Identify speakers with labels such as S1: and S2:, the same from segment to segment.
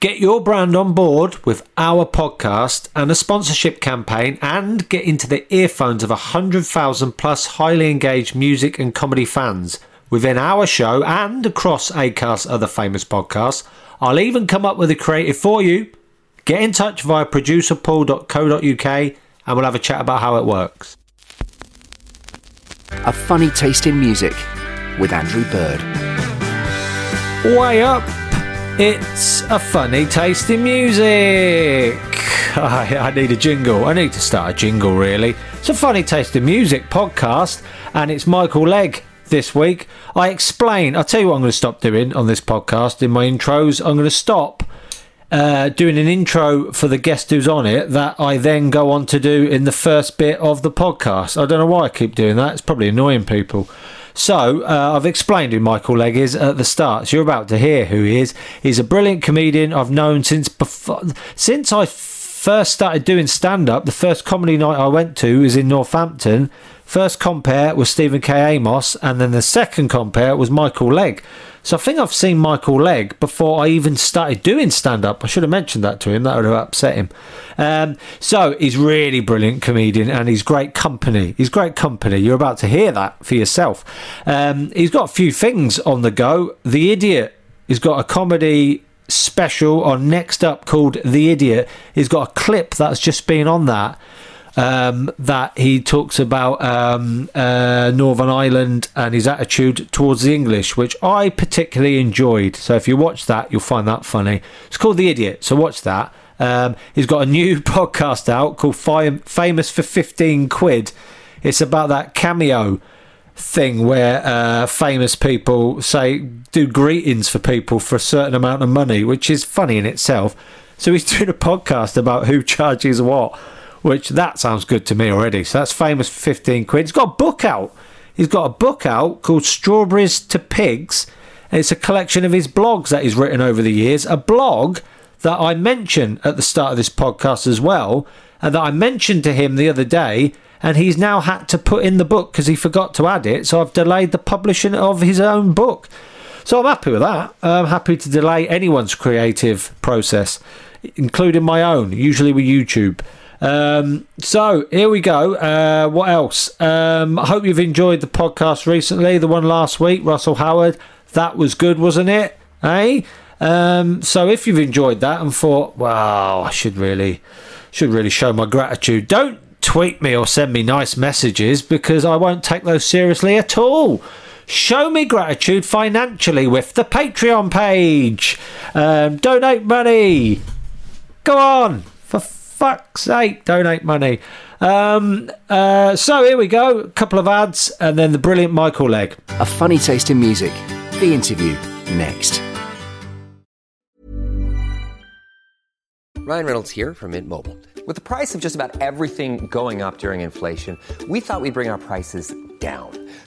S1: Get your brand on board with our podcast and a sponsorship campaign and get into the earphones of 100,000 plus highly engaged music and comedy fans within our show and across Acast's other famous podcasts. I'll even come up with a creative for you. Get in touch via producerpaul.co.uk and we'll have a chat about how it works.
S2: A funny taste in music with Andrew Bird.
S1: Way up! It's a funny tasty music. I, I, need a jingle. I need to start a jingle, really. It's a funny tasty music podcast, and it's Michael Legge this week. I explain. I'll tell you what I'm going to stop doing on this podcast. In my intros, I'm going to stop uh, doing an intro for the guest who's on it that I then go on to do in the first bit of the podcast. I don't know why I keep doing that. It's probably annoying people. So uh, I've explained who Michael Legge is at the start. So you're about to hear who he is. He's a brilliant comedian I've known since before, since I first started doing stand up. The first comedy night I went to was in Northampton. First compare was Stephen K. Amos, and then the second compare was Michael Legge. So I think I've seen Michael Legge before I even started doing stand up. I should have mentioned that to him. That would have upset him. Um, so he's really brilliant comedian and he's great company. He's great company. You're about to hear that for yourself. Um, he's got a few things on the go. The Idiot. He's got a comedy special on Next Up called The Idiot. He's got a clip that's just been on that um, that he talks about um, uh, Northern Ireland and his attitude towards the English, which I particularly enjoyed. So if you watch that, you'll find that funny. It's called The Idiot, so watch that. Um, he's got a new podcast out called Famous for 15 Quid. It's about that cameo thing where uh, famous people say do greetings for people for a certain amount of money, which is funny in itself. So he's doing a podcast about who charges what which that sounds good to me already. So that's famous for 15 quid. He's got a book out. He's got a book out called Strawberries to Pigs. It's a collection of his blogs that he's written over the years. A blog that I mentioned at the start of this podcast as well, and that I mentioned to him the other day. And he's now had to put in the book because he forgot to add it. So I've delayed the publishing of his own book. So I'm happy with that. I'm happy to delay anyone's creative process, including my own, usually with YouTube. Um, so here we go. Uh, what else? Um, I hope you've enjoyed the podcast recently. The one last week, Russell Howard. That was good, wasn't it? Hey. Um, so if you've enjoyed that and thought, wow, I should really, should really show my gratitude. Don't tweet me or send me nice messages because I won't take those seriously at all. Show me gratitude financially with the Patreon page. Um, donate money. Go on fuck's sake, donate money. Um, uh, so here we go. A couple of ads and then the brilliant Michael Legge.
S2: A funny taste in music. The interview next.
S3: Ryan Reynolds here from Mint Mobile. With the price of just about everything going up during inflation, we thought we'd bring our prices down.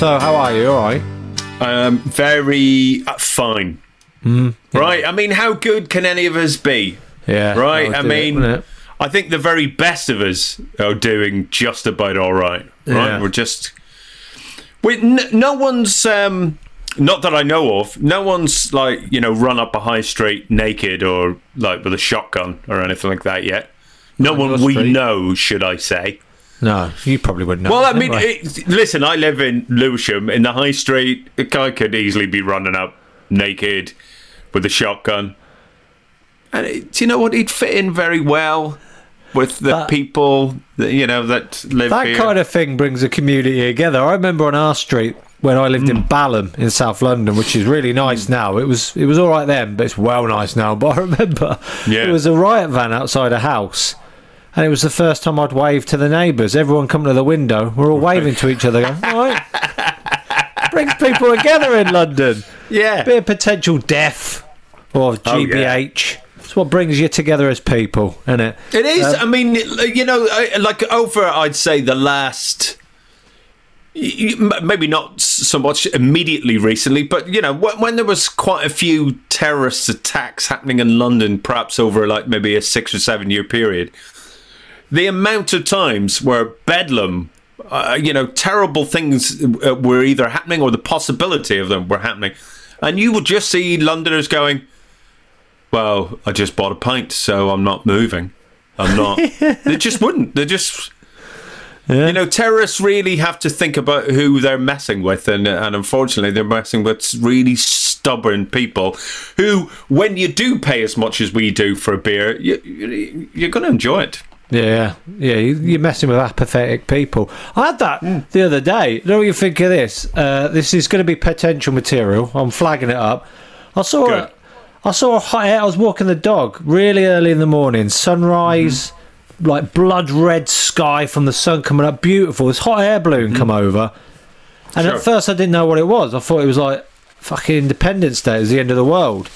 S1: So, how are you? All right?
S4: Um, very uh, fine.
S1: Mm,
S4: Right? I mean, how good can any of us be?
S1: Yeah.
S4: Right? I mean,
S1: it?
S4: I think the very best of us are doing just about all right. Right?
S1: Yeah.
S4: We're just. We, n- no one's. Um, not that I know of. No one's like you know run up a high street naked or like with a shotgun or anything like that yet. No one we
S1: street?
S4: know, should I say?
S1: No, you probably wouldn't know.
S4: Well, I mean,
S1: anyway.
S4: it, listen, I live in Lewisham. In the high street, a guy could easily be running up naked with a shotgun. And it, do you know what? He'd fit in very well with the
S1: That-
S4: people, that, you know, that live
S1: that
S4: here.
S1: kind of thing brings a community together. I remember on our street when I lived
S4: Hmm.
S1: in Balham in South London, which is really nice now. It was it was all right then, but it's well nice now. But I remember
S4: Yeah.
S1: there was a riot van outside a house. And it was the first time I'd waved to the neighbours. Everyone coming to the window, we're all waving to each other. Going, all right. Brings people together in London.
S4: yeah.
S1: Bit of potential death or
S4: Oh, yeah.
S1: GBH. It's what brings you together as people, isn't it?
S4: It is.
S1: Um,
S4: I mean, you know, like over, I'd say the last, y- y- m- maybe not so much immediately recently, but you know, when, when there was quite a few terrorist attacks happening in London, perhaps over like maybe a six or seven year period, the amount of times where Bedlam. Uh, you know, terrible things uh, were either happening or the possibility of them were happening. And you would just see Londoners going, well, I just bought a pint, so I'm not moving. I'm not. they just wouldn't. They just. You know, terrorists really have to think about who they're messing with, and and unfortunately, they're messing with really stubborn people who, when you do pay as much as we do for a beer, you, you, you're going to enjoy it.
S1: Yeah, yeah, you- you're messing with apathetic people. I had that
S4: Hmm.
S1: the other day. Know what you think of this? Uh, this is going to be potential material. I'm flagging it up. I saw
S4: Good.
S1: a, I saw a hot air. I was walking the dog really early in the morning. Sunrise,
S4: Mm-hmm.
S1: like blood red sky from the sun coming up. Beautiful. This hot air balloon come over, and
S4: Mm-hmm. Sure.
S1: at first I didn't know what it was. I thought it was like fucking Independence Day. It was the end of the world.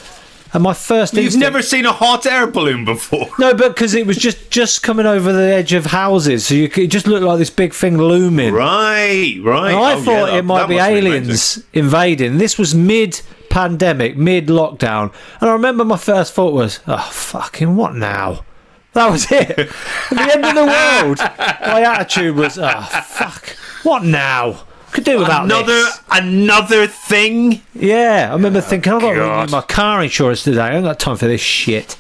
S1: And my first
S4: You've
S1: instinct-
S4: never seen a hot air balloon before.
S1: no, but because it was just just coming over the edge of houses, so you could, it just looked like this big thing looming.
S4: Right, right.
S1: And I
S4: Oh,
S1: thought
S4: yeah,
S1: it might
S4: that
S1: be aliens invading. This was mid pandemic, mid lockdown, and I remember my first thought was, "Oh, fucking what now?" That was it. At the end of the world. My attitude was, "Oh, fuck, what now?" Could do without
S4: Another
S1: this.
S4: another thing.
S1: Yeah, I remember thinking, "I've got to my car insurance today. I haven't got time for this shit."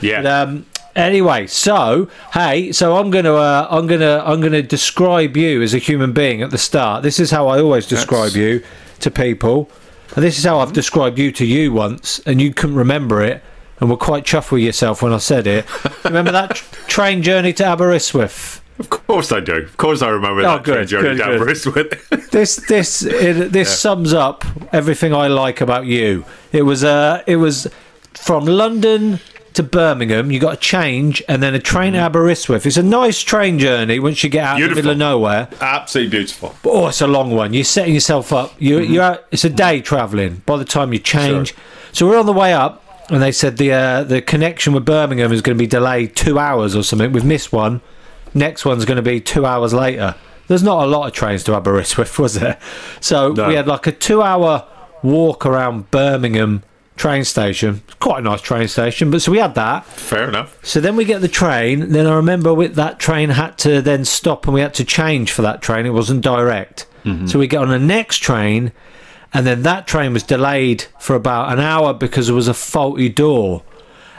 S4: Yeah.
S1: But, um, anyway, so hey, so I'm gonna uh, I'm gonna I'm gonna describe you as a human being at the start. This is how I always describe
S4: That's-
S1: you to people, and this is how I've described you to you once, and you couldn't remember it, and were quite chuffed with yourself when I said it. remember that tr- train journey to Aberystwyth?
S4: Of course I do. Of course I remember
S1: Oh,
S4: that
S1: good,
S4: journey
S1: good,
S4: down
S1: good.
S4: Aberystwyth.
S1: This this it, this sums up everything I like about you. It was uh it was from London to Birmingham. You got a change and then a train to Aberystwyth. It's a nice train journey once you get out in the middle of nowhere.
S4: Absolutely beautiful.
S1: But oh, it's a long one. You're setting yourself up. You you're out, it's a day travelling by the time you change. So we're on the way up. And they said the uh, the connection with Birmingham is going to be delayed two hours or something. We've missed one. Next one's going to be two hours later. There's not a lot of trains to Aberystwyth, was there? So
S4: No.
S1: we had like a two hour walk around Birmingham train station. Quite a nice train station, but so we had that.
S4: Fair enough.
S1: So then we get the train. Then I remember with that train had to then stop and we had to change for that train. It wasn't direct. Mm-hmm. So we get on the next train, and then that train was delayed for about an hour because there was a faulty door.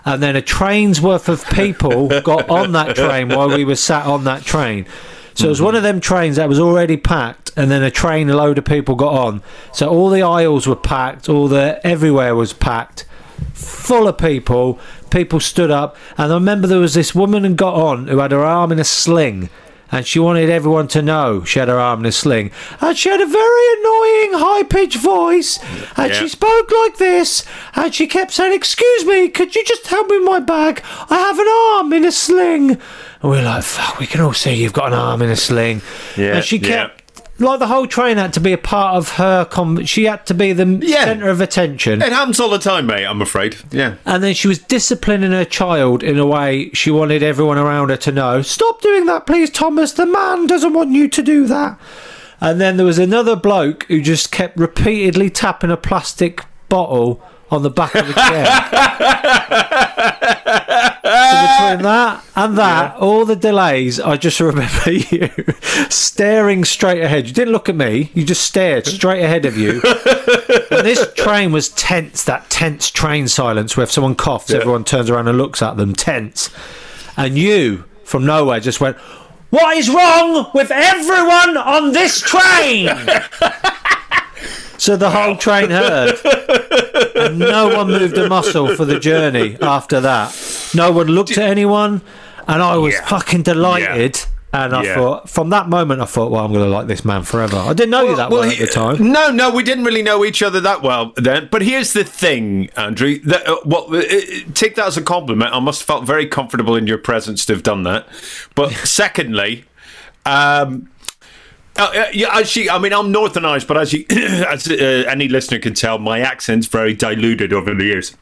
S1: And then a train's worth of people got on that train while we were sat on that train. So it was one of them trains that was already packed, and then a train, a load of people got on. So all the aisles were packed, all the everywhere was packed, full of people. People stood up, and I remember there was this woman who got on who had her arm in a sling, and she wanted everyone to know she had her arm in a sling, and she had a very annoying high-pitched voice, and
S4: Yeah.
S1: she spoke like this, and she kept saying, "Excuse me, could you just help me with my bag? I have an arm in a sling." And we are like, "Fuck, we can all see you've got an arm in a sling."
S4: Yeah,
S1: and she
S4: yeah.
S1: Like the whole train had to be a part of her. Com- she had to be the
S4: Yeah.
S1: centre of attention.
S4: It happens all the time, mate. I'm afraid. Yeah.
S1: And then she was disciplining her child in a way she wanted everyone around her to know. Stop doing that, please, Thomas. The man doesn't want you to do that. And then there was another bloke who just kept repeatedly tapping a plastic bottle on the back of the chair. so between that and that, all the delays, I just remember you staring straight ahead. You didn't look at me, you just stared straight ahead of you. and this train was tense, that tense train silence where if someone coughs, everyone turns around and looks at them, tense. And you, from nowhere, just went, What is wrong with everyone on this train? so the whole train heard. And no one moved a muscle for the journey after that. No one looked at anyone. And I was
S4: Yeah.
S1: fucking delighted. And I
S4: Yeah.
S1: thought, from that moment, I thought, well, I'm going to like this man forever. I didn't know you that well, at
S4: he-
S1: the time.
S4: No, no, we didn't really know each other that well then. But here's the thing, Andrew. That, uh, well, uh, uh, take that as a compliment. I must have felt very comfortable in your presence to have done that. But secondly, um, uh, uh, yeah, actually, I mean, I'm Northern Irish, but as, you, as uh, any listener can tell, my accent's very diluted over the years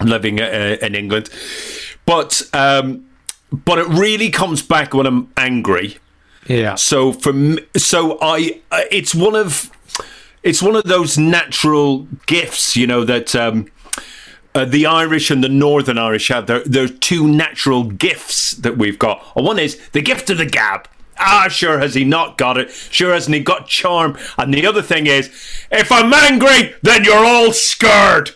S4: living uh, in England. But um, but it really comes back when I'm angry.
S1: Yeah.
S4: So for me, so I, uh, it's one of, it's one of those natural gifts, you know, that um, uh, the Irish and the Northern Irish have. They're, they're two natural gifts that we've got. And one is the gift of the gab. Ah, sure has he not got it? Sure hasn't he got charm? And the other thing is, if I'm angry, then you're all scared.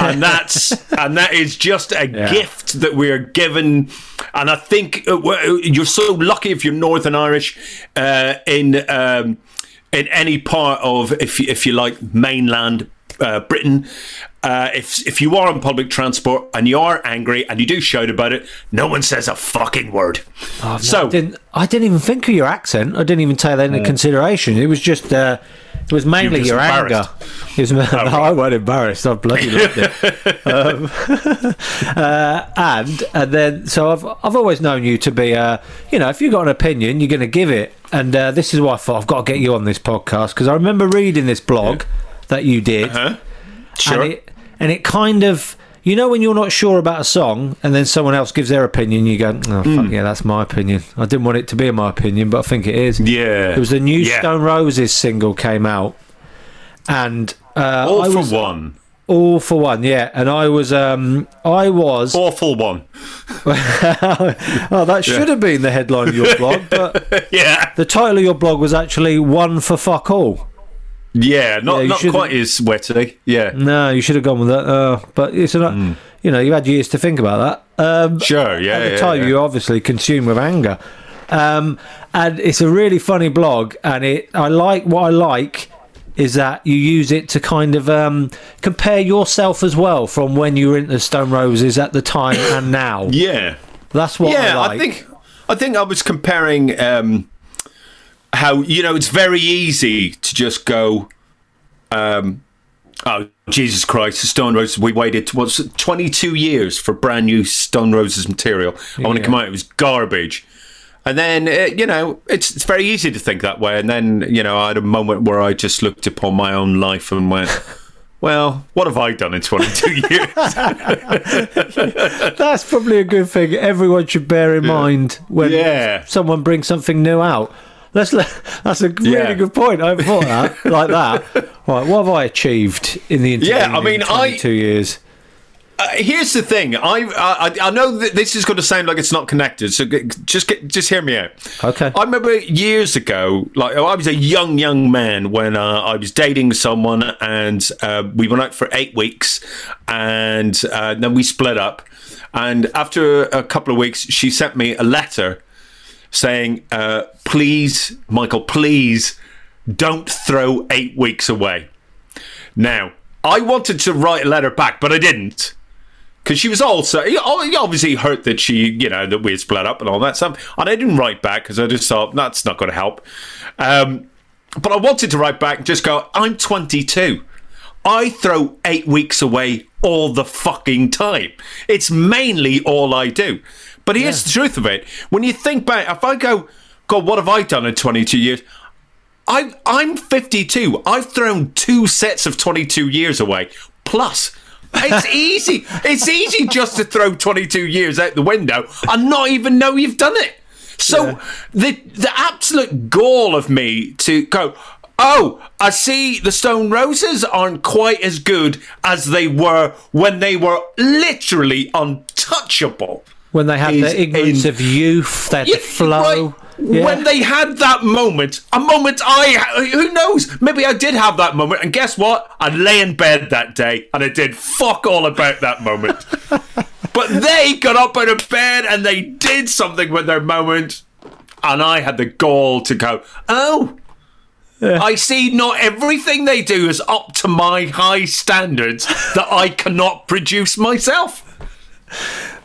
S4: and that's and that is just a gift that we're given. And I think uh, you're so lucky if you're Northern Irish uh, in um, in any part of if you, if you like mainland uh, Britain. Uh, if if you are on public transport and you are angry and you do shout about it, no one says a fucking word.
S1: Oh, no,
S4: so
S1: I didn't, I didn't even think of your accent. I didn't even take that into consideration. It was just, uh, it was mainly your anger. It was, no, I wasn't embarrassed. I bloody loved it. um, uh, and and then, so I've I've always known you to be, uh, you know, if you've got an opinion, you're going to give it. And uh, this is why I thought I've got to get you on this podcast because I remember reading this blog that you did.
S4: Uh-huh. Sure.
S1: And it, and it kind of, you know, when you're not sure about a song and then someone else gives their opinion, you go, oh, fuck yeah, that's my opinion. I didn't want it to be my opinion, but I think it is.
S4: Yeah.
S1: it was a new
S4: Yeah.
S1: Stone Roses single came out. And uh,
S4: all
S1: I
S4: for
S1: was,
S4: one.
S1: All for one, yeah. And I was, um, I was.
S4: Awful one.
S1: oh, that should have been the headline of your blog, but
S4: yeah.
S1: the title of your blog was actually One for Fuck All.
S4: Yeah, not
S1: Yeah,
S4: not quite as wetty. Yeah.
S1: No, you should have gone with that. Uh, but it's not, you know, you had years to think about that. Um.
S4: Sure, yeah,
S1: At the
S4: yeah,
S1: time,
S4: yeah.
S1: you obviously consumed with anger. Um, and it's a really funny blog, and it. I like what I like is that you use it to kind of um, compare yourself as well from when you were into Stone Roses at the time and now.
S4: Yeah.
S1: That's what
S4: yeah,
S1: I like.
S4: think I think I was comparing um, how you know it's very easy to just go, um, oh Jesus Christ, the Stone Roses. We waited what's twenty two years for brand new Stone Roses material. And when it
S1: Yeah.
S4: came out, it was garbage. And then uh, you know it's it's very easy to think that way. And then you know I had a moment where I just looked upon my own life and went. Well, what have I done in 22 years?
S1: That's probably a good thing everyone should bear in mind when
S4: Yeah.
S1: someone brings something new out. Let's let, that's a really
S4: Yeah.
S1: good point. I haven't thought that like that. Right, what have I achieved in the
S4: Yeah, I mean, I-
S1: 22 years?
S4: Uh, here's the thing. I, I I know that this is going to sound like it's not connected. So just get, just hear me out.
S1: Okay.
S4: I remember years ago, like I was a young young man when uh, I was dating someone, and uh, we went out for eight weeks, and uh, then we split up. And after a couple of weeks, she sent me a letter saying, uh, "Please, Michael, please don't throw eight weeks away." Now, I wanted to write a letter back, but I didn't. Because she was also obviously hurt that she, you know, that we split up and all that stuff. And I didn't write back because I just thought that's not going to help. Um, but I wanted to write back and just go, I'm 22. I throw eight weeks away all the fucking time. It's mainly all I do. But here's the truth of it. When you think back, if I go, God, what have I done in 22 years? I, I'm 52. I've thrown two sets of 22 years away. Plus, it's easy. It's easy just to throw 22 years out the window and not even know you've done it. So the the absolute gall of me to go, oh, I see the Stone Roses aren't quite as good as they were when they were literally untouchable.
S1: When they had the ignorance
S4: in-
S1: of youth, they had
S4: Yeah,
S1: the flow.
S4: right. When they had that moment, a moment I, who knows, maybe I did have that moment, and guess what? I lay in bed that day and I did fuck all about that moment. but they got up out of bed and they did something with their moment, and I had the gall to go, oh. I see not everything they do is up to my high standards that I cannot produce myself.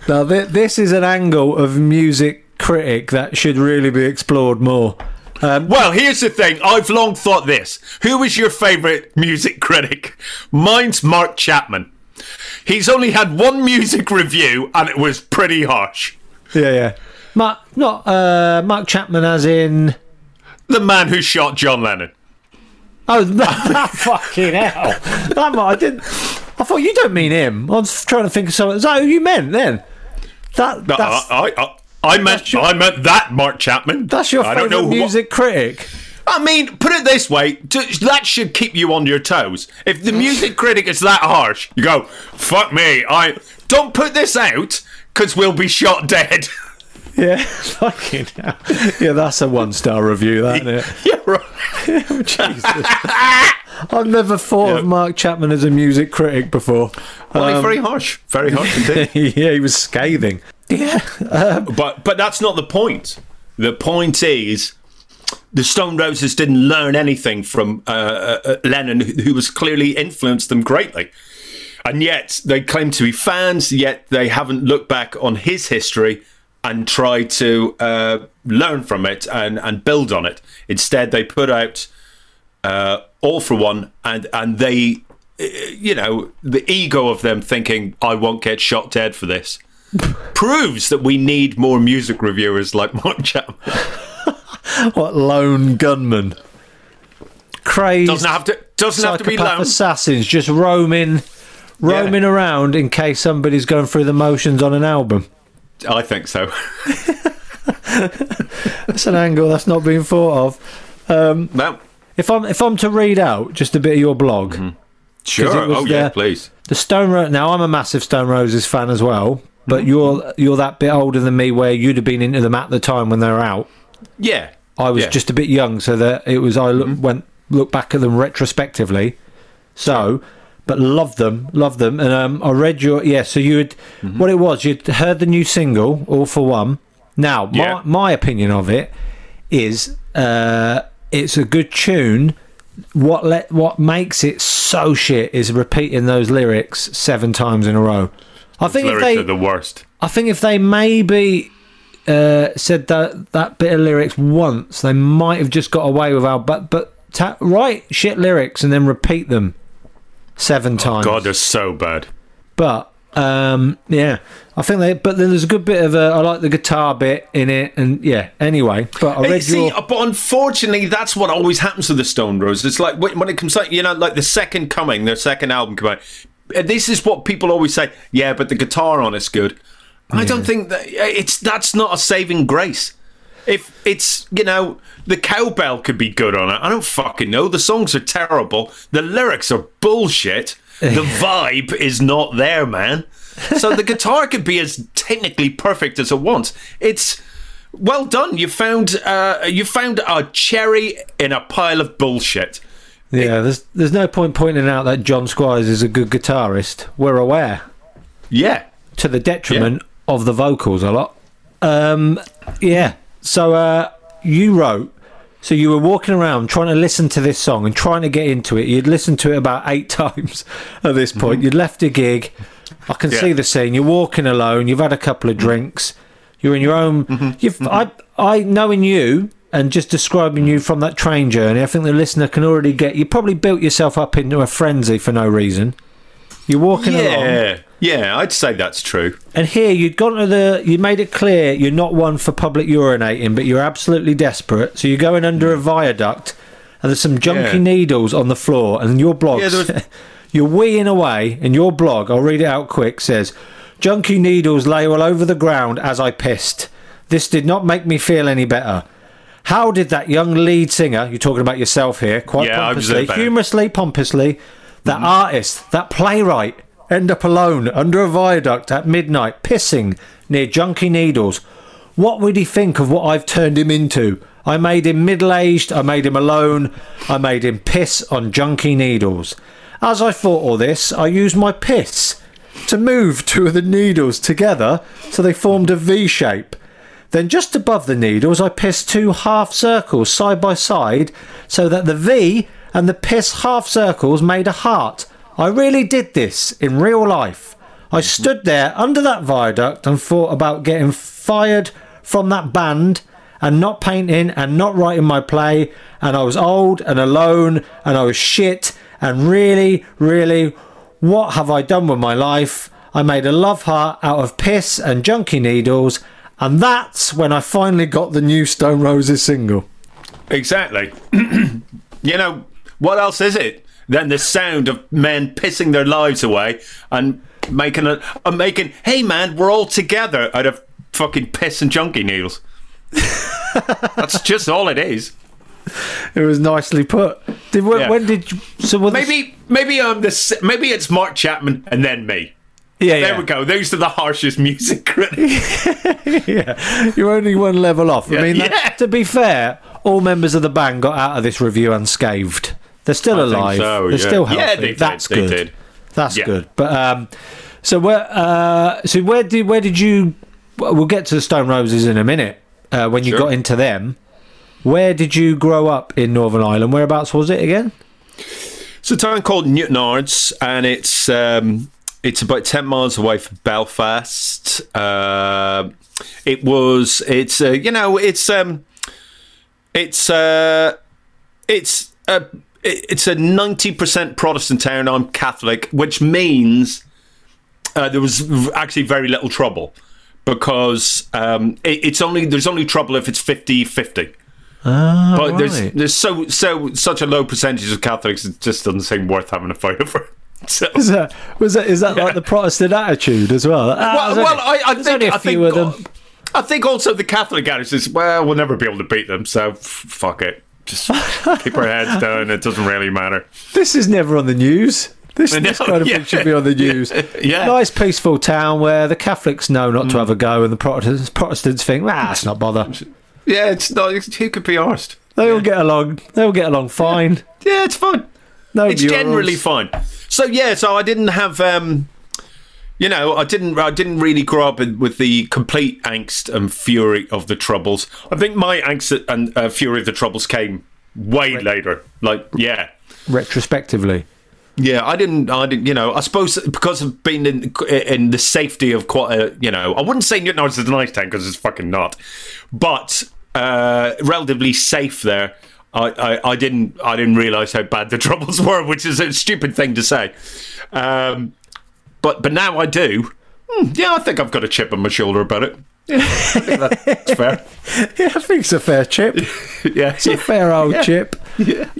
S1: Now, th- this is an angle of music critic that should really be explored more. Um,
S4: Well, here's the thing. I've long thought this. Who is your favourite music critic? Mine's Mark Chapman. He's only had one music review and it was pretty harsh.
S1: yeah, yeah. Mark, not uh, Mark Chapman, as in.
S4: The man who shot John Lennon.
S1: Oh, fucking hell! I didn't. I thought you don't mean him. I was trying to think of something. Is that who you meant then? That
S4: No,
S1: that's,
S4: I, I, I meant I meant that Mark Chapman.
S1: that's your
S4: I don't
S1: favourite
S4: know who-
S1: music critic.
S4: I mean, put it this way: t- that should keep you on your toes. If the music critic is that harsh, you go, "Fuck me!" I don't put this out because we'll be shot dead.
S1: Yeah, fucking hell. Yeah, that's a one star review, that, isn't it?
S4: yeah, right.
S1: Jesus. I've never thought of Mark Chapman as a music critic before.
S4: Well, he's
S1: Um,
S4: very harsh. Very harsh indeed.
S1: yeah, he was scathing. Yeah.
S4: but but that's not the point. The point is the Stone Roses didn't learn anything from uh, uh, Lennon, who who was clearly influenced them greatly. And yet they claim to be fans, yet they haven't looked back on his history and try to uh, learn from it and, and build on it. Instead, they put out uh, All for One, and, and they, uh, you know, the ego of them thinking, I won't get shot dead for this proves that we need more music reviewers like Mark Chapman.
S1: What lone gunman? Crazy
S4: Doesn't have to doesn't have to be lone.
S1: assassins just roaming, roaming around in case somebody's going through the motions on an album.
S4: I think so.
S1: That's an angle that's not been thought of. Um,
S4: no.
S1: If I'm if I'm to read out just a bit of your blog,
S4: Mm-hmm. Sure.
S1: was
S4: Oh yeah, please.
S1: the Stone Now I'm a massive Stone Roses fan as well,
S4: Mm-hmm.
S1: but you're you're that bit older than me where you'd have been into them at the time when they were out.
S4: Yeah.
S1: I was
S4: Yeah. Mm-hmm.
S1: just a bit young, so that it was I look, went look back at them retrospectively. So, but love them, love them, and um, I read your yeah. So you had
S4: Mm-hmm.
S1: what it was. You'd heard the new single, All for One. Now, my
S4: Yeah.
S1: my opinion of it is uh, it's a good tune. What let what makes it so shit is repeating those lyrics seven times in a row. I think if they
S4: are the worst.
S1: I think if they maybe uh, said that that bit of lyrics once, they might have just got away with our but but ta- write shit lyrics and then repeat them seven times.
S4: God, they're so bad.
S1: But um, yeah, I think they. But then there's a good bit of a. I like the guitar bit in it, and yeah. Anyway, but I
S4: Hey, see,
S1: your.
S4: uh, but unfortunately, that's what always happens to the Stone Roses. It's like when when it comes out, you know, like the second coming, their second album come out. This is what people always say. Yeah, but the guitar on it's good. I don't think that uh, it's that's not a saving grace. If it's you know the cowbell could be good on it. I don't fucking know. The songs are terrible. The lyrics are bullshit. The vibe is not there, man. So the guitar could be as technically perfect as it wants. It's well done. You found uh, you found a cherry in a pile of bullshit.
S1: Yeah, there's there's no point pointing out that John Squires is a good guitarist. We're aware.
S4: Yeah.
S1: To the detriment of the vocals a lot. Um, yeah. So uh, you wrote. So you were walking around trying to listen to this song and trying to get into it. You'd listened to it about eight times at this point.
S4: Mm-hmm.
S1: You'd left a gig. I can
S4: Yeah.
S1: see the scene. You're walking alone. You've had a couple of drinks. You're in your own.
S4: Mm-hmm.
S1: You've, I, I knowing you and just describing you from that train journey. I think the listener can already get. You probably built yourself up into a frenzy for no reason. You're walking along.
S4: Yeah, I'd say that's true.
S1: And here you'd gone to the, you made it clear you're not one for public urinating, but you're absolutely desperate. So you're going under a mm. viaduct, and there's some junky
S4: Yeah.
S1: needles on the floor, and your blog,
S4: Yeah,
S1: you're weeing away, and your blog, I'll read it out quick, says, "Junky needles lay all over the ground as I pissed. This did not make me feel any better." How did that young lead singer, you're talking about yourself here, quite
S4: Yeah,
S1: pompously, humorously, pompously, that mm. artist, that playwright, end up alone under a viaduct at midnight, pissing near junky needles? What would he think of what I've turned him into? I made him middle aged, I made him alone, I made him piss on junky needles. As I thought all this, I used my piss to move two of the needles together so they formed a V shape. Then just above the needles, I pissed two half circles side by side so that the V and the piss half circles made a heart. I really did this in real life. I stood there under that viaduct and thought about getting fired from that band and not painting and not writing my play. And I was old and alone and I was shit. And really, really, what have I done with my life? I made a love heart out of piss and junky needles. And that's when I finally got the new Stone Roses single.
S4: Exactly. you know, what else is it than the sound of men pissing their lives away and making a, uh, making, hey man, we're all together out of fucking piss and junkie needles. That's just all it is.
S1: It was nicely put. Did, when,
S4: Yeah.
S1: when did so
S4: Maybe, maybe I'm the maybe it's Mark Chapman and then me.
S1: Yeah,
S4: there
S1: yeah.
S4: we go. Those are the harshest music critics.
S1: yeah, you're only one level off. I
S4: Yeah,
S1: mean, that- to be fair, all members of the band got out of this review unscathed. They're still
S4: I
S1: alive.
S4: so,
S1: They're
S4: yeah.
S1: still
S4: Yeah,
S1: healthy.
S4: they did,
S1: That's
S4: they
S1: good.
S4: did.
S1: That's
S4: Yeah.
S1: good. But um, so where uh, so where did where did you? We'll get to the Stone Roses in a minute. Uh, when you
S4: Sure.
S1: got into them, where did you grow up in Northern Ireland? Whereabouts was it again?
S4: It's a town called Newtownards, and it's um, it's about ten miles away from Belfast. Uh, it was. It's uh, you know. It's um, it's uh, it's a it's a ninety percent Protestant town. I'm Catholic, which means uh, there was actually very little trouble because um, it, it's only there's only trouble if it's 50-50.
S1: Ah,
S4: but there's
S1: right.
S4: there's so so such a low percentage of Catholics it just doesn't seem worth having a fight over. So,
S1: Is that was that is that like the Protestant attitude as well? Ah,
S4: well,
S1: there's
S4: well,
S1: only-
S4: I, I think
S1: only a
S4: I
S1: few
S4: think
S1: of them.
S4: I think also the Catholic attitude is well, we'll never be able to beat them, so f- fuck it. Just keep our heads down. It doesn't really matter.
S1: This is never on the news. This, this kind of
S4: yeah.
S1: thing should be on the news.
S4: Yeah.
S1: Nice peaceful town where the Catholics know not to have a go and the Protestants, Protestants think, ah, it's not bother.
S4: Yeah, it's not. It's, who could be arsed?
S1: They all get along. They all get along fine.
S4: Yeah, it's fun.
S1: No
S4: it's
S1: murals.
S4: generally fine. So yeah, so I didn't have, um, you know, I didn't, I didn't really grow up in, with the complete angst and fury of the troubles. I think my angst and uh, fury of the troubles came way later. Like, yeah,
S1: retrospectively.
S4: yeah, I didn't, I didn't, you know, I suppose because of being in in the safety of quite a, you know, I wouldn't say Newtown is a nice town because it's fucking not, but uh, relatively safe there. I, I, I didn't I didn't realise how bad the troubles were, which is a stupid thing to say. Um, but but now I do. Hmm, yeah, I think I've got a chip on my shoulder about it. Yeah, I think that's fair.
S1: Yeah, I think it's a fair chip.
S4: Yeah,
S1: It's a fair old chip.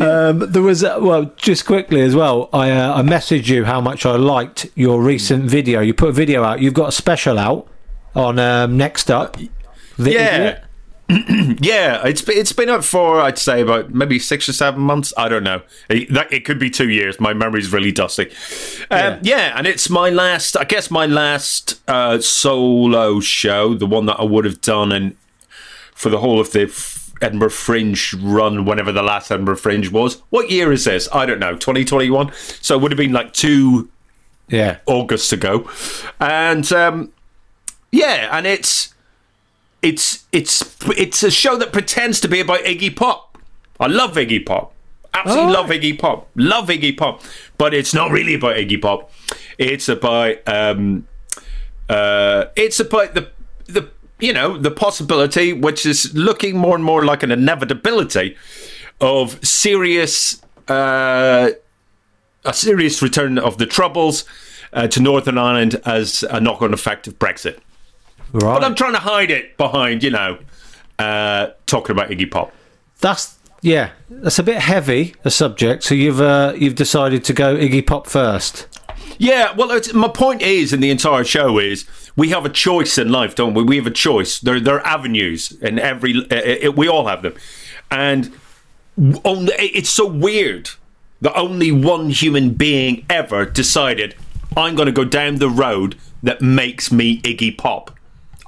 S1: Um, there was, uh, well, just quickly as well, I, uh, I messaged you how much I liked your recent video. You put a video out. You've got a special out on um, Next Up. The
S4: Yeah.
S1: Idiot.
S4: yeah, it's been- it's been up for I'd say about maybe six or seven months. I don't know. It, that, it could be two years. My memory's really dusty. Um, yeah. and it's my last. I guess my last uh, solo show, the one that I would have done, and for the whole of the F- Edinburgh Fringe run, whenever the last Edinburgh Fringe was. What year is this? I don't know. Twenty twenty one. So it would have been like two
S1: Yeah.
S4: August ago, and um, yeah, and it's it's it's it's a show that pretends to be about Iggy Pop. I love Iggy Pop, absolutely
S1: Oh.
S4: love Iggy Pop, love Iggy Pop, but it's not really about Iggy Pop. It's about um, uh, it's about the the you know the possibility, which is looking more and more like an inevitability of serious. Uh, a serious return of the Troubles uh, to Northern Ireland as a knock on effect of Brexit.
S1: Right.
S4: But I'm trying to hide it behind, you know, uh, talking about Iggy Pop.
S1: That's yeah. That's a bit heavy a subject. So you've uh, you've decided to go Iggy Pop first.
S4: Yeah, well, it's, my point is in the entire show is we have a choice in life, don't we? We have a choice. There, there are avenues, and every uh, uh, we all have them, and only, it's so weird that only one human being ever decided I'm going to go down the road that makes me Iggy Pop.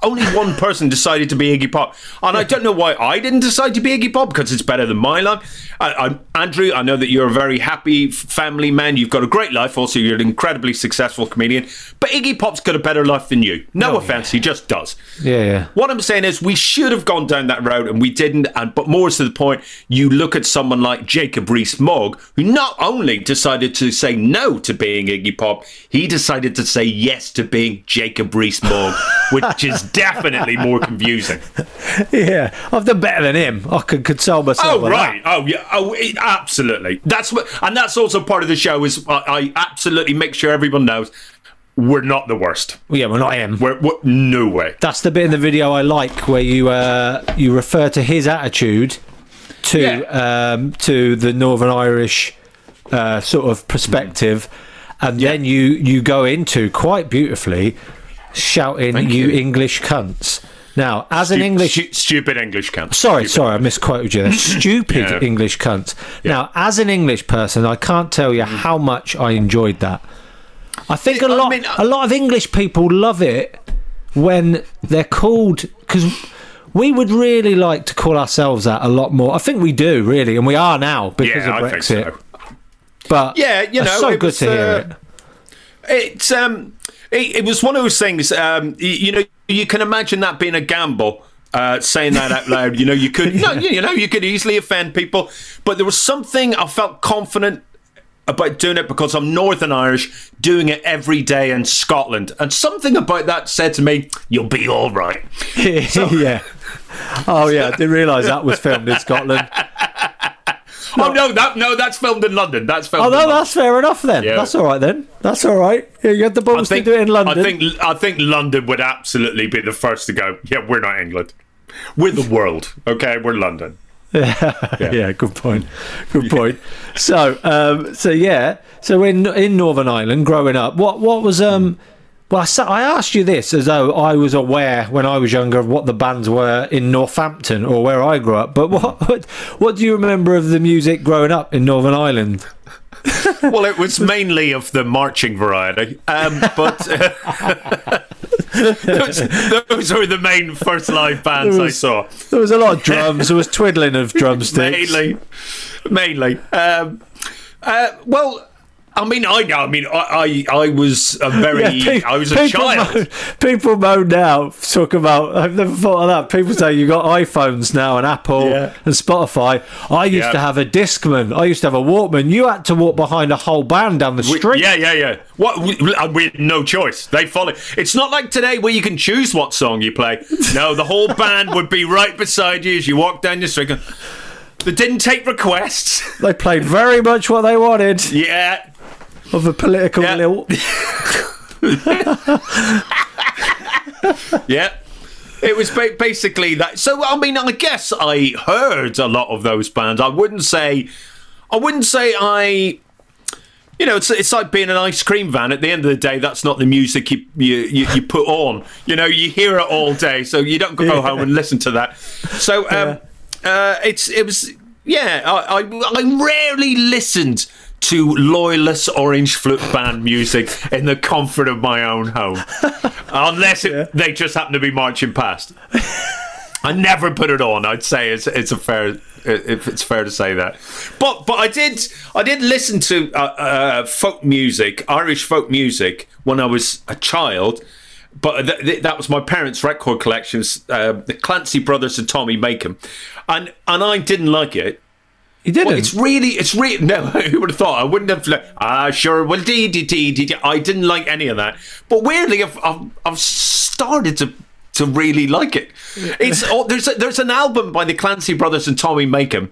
S4: Only one person decided to be Iggy Pop, and I don't know why I didn't decide to be Iggy Pop because it's better than my life. I, I'm Andrew. I know that you're a very happy family man. You've got a great life. Also, you're an incredibly successful comedian. But Iggy Pop's got a better life than you. No oh, offense, he just does.
S1: Yeah, yeah.
S4: What I'm saying is, we should have gone down that road, and we didn't. And but more to the point, you look at someone like Jacob Rees-Mogg, who not only decided to say no to being Iggy Pop, he decided to say yes to being Jacob Rees-Mogg, which is definitely more confusing.
S1: Yeah, I've done better than him. I can console myself.
S4: Oh right. Oh yeah. Oh, it, absolutely. That's what, and that's also part of the show. Is I, I absolutely make sure everyone knows we're not the worst.
S1: Yeah, we're not him.
S4: We're, we're no way.
S1: That's the bit in the video I like where you uh, you refer to his attitude to
S4: Yeah.
S1: um, to the Northern Irish uh, sort of perspective, and then you you go into quite beautifully shouting
S4: Thank
S1: you,
S4: you.
S1: English cunts. Now, as an English
S4: stu- stupid English cunt.
S1: Sorry,
S4: Stupid.
S1: sorry, I misquoted you there. Stupid
S4: Yeah.
S1: English cunt. Now, as an English person, I can't tell you how much I enjoyed that. I think a
S4: I
S1: lot,
S4: mean, uh-
S1: a lot of English people love it when they're called because we would really like to call ourselves that a lot more. I think we do really, and we are now because
S4: Yeah,
S1: of
S4: I
S1: Brexit.
S4: so.
S1: But
S4: Yeah, you
S1: it's
S4: know,
S1: so
S4: it
S1: good
S4: was,
S1: to hear
S4: uh,
S1: it.
S4: It's um, it, it was one of those things. Um, you, you know, you can imagine that being a gamble. Uh, saying that out loud, you know, you could, no, you know, you could easily offend people, but there was something I felt confident about doing it because I'm Northern Irish, doing it every day in Scotland, and something about that said to me, "You'll be all right."
S1: yeah. Oh yeah, I didn't realise that was filmed in Scotland.
S4: Oh no, that no, that's filmed in London. That's filmed.
S1: Oh no, that's fair enough then.
S4: Yeah.
S1: That's all right then. That's all right. Yeah, you had the balls to do it in London.
S4: I think I think London would absolutely be the first to go. Yeah, we're not England. We're the world. Okay, we're London.
S1: yeah. good point. Good point. So, um, so yeah, so in in Northern Ireland, growing up, what what was um, well, I, sa- I asked you this as though I was aware when I was younger of what the bands were in Northampton or where I grew up. But what what, what do you remember of the music growing up in Northern Ireland?
S4: well, it was mainly of the marching variety, um, but uh, those, those were the main first live bands
S1: There
S4: I saw.
S1: There was a lot of drums. there was twiddling of drumsticks.
S4: mainly, mainly. Um, uh, well, I mean, I know. I mean, I, I, I was a very,
S1: Yeah, pe-
S4: I was a
S1: people
S4: child.
S1: Moan, people moan now, talk about, I've never thought of that. People say you got iPhones now and Apple
S4: Yeah.
S1: and Spotify. I used
S4: Yeah.
S1: to have a Discman. I used to have a Walkman. You had to walk behind a whole band down the
S4: We-
S1: street.
S4: yeah, yeah, yeah. What we, we uh, no choice. They follow. It's not like today where you can choose what song you play. No, the whole band would be right beside you as you walk down the street. They didn't take requests.
S1: They played very much what they wanted
S4: Yeah,
S1: of a political
S4: Yeah.
S1: lilt.
S4: yeah. It was ba- basically that. So I mean, I guess I heard a lot of those bands. I wouldn't say, I wouldn't say I you know, it's it's like being an ice cream van. At the end of the day, that's not the music you you, you, you put on. You know, you hear it all day, so you don't go
S1: Yeah.
S4: home and listen to that. So um, uh, it's it was yeah. I, I I rarely listened to loyalist orange flute band music in the comfort of my own home, unless it, they just happen to be marching past. I never put it on. I'd say it's it's a fair if it's fair to say that. But but I did I did listen to uh, uh, folk music, Irish folk music when I was a child. But th- th- that was my parents' record collections, uh, the Clancy Brothers and Tommy Makem, and and I didn't like it.
S1: You didn't.
S4: Well, it's really, it's really. No, who would have thought? I wouldn't have. like, Ah, sure. Well, dee dee dee dee. dee." I didn't like any of that. But weirdly, I've I've, I've started to to really like it. It's oh, there's a, there's an album by the Clancy Brothers and Tommy Makem,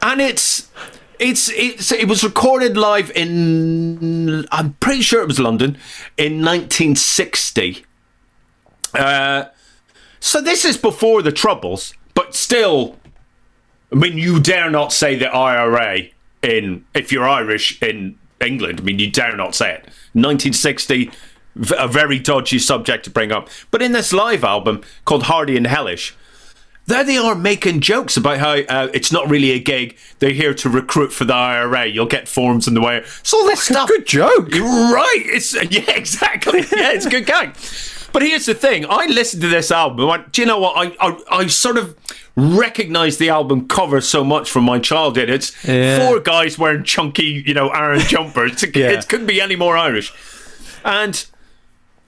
S4: and it's it's it's it was recorded live in I'm pretty sure it was London in 1960. Uh, so this is before the Troubles, but still I mean, you dare not say the IRA in if you're Irish in England. I mean, you dare not say it. 1960, a very dodgy subject to bring up. But in this live album called Hearty and Hellish, there they are making jokes about how uh, it's not really a gig. They're here to recruit for the IRA. You'll get forms in the way. So all this stuff.
S1: Good joke.
S4: Right. It's yeah, exactly. Yeah, it's a good gag. But here's the thing: I listened to this album. I Do you know what? I I, I sort of recognise the album cover so much from my childhood. It's
S1: Yeah.
S4: four guys wearing chunky, you know, Aran jumpers. It,
S1: Yeah.
S4: it couldn't be any more Irish. And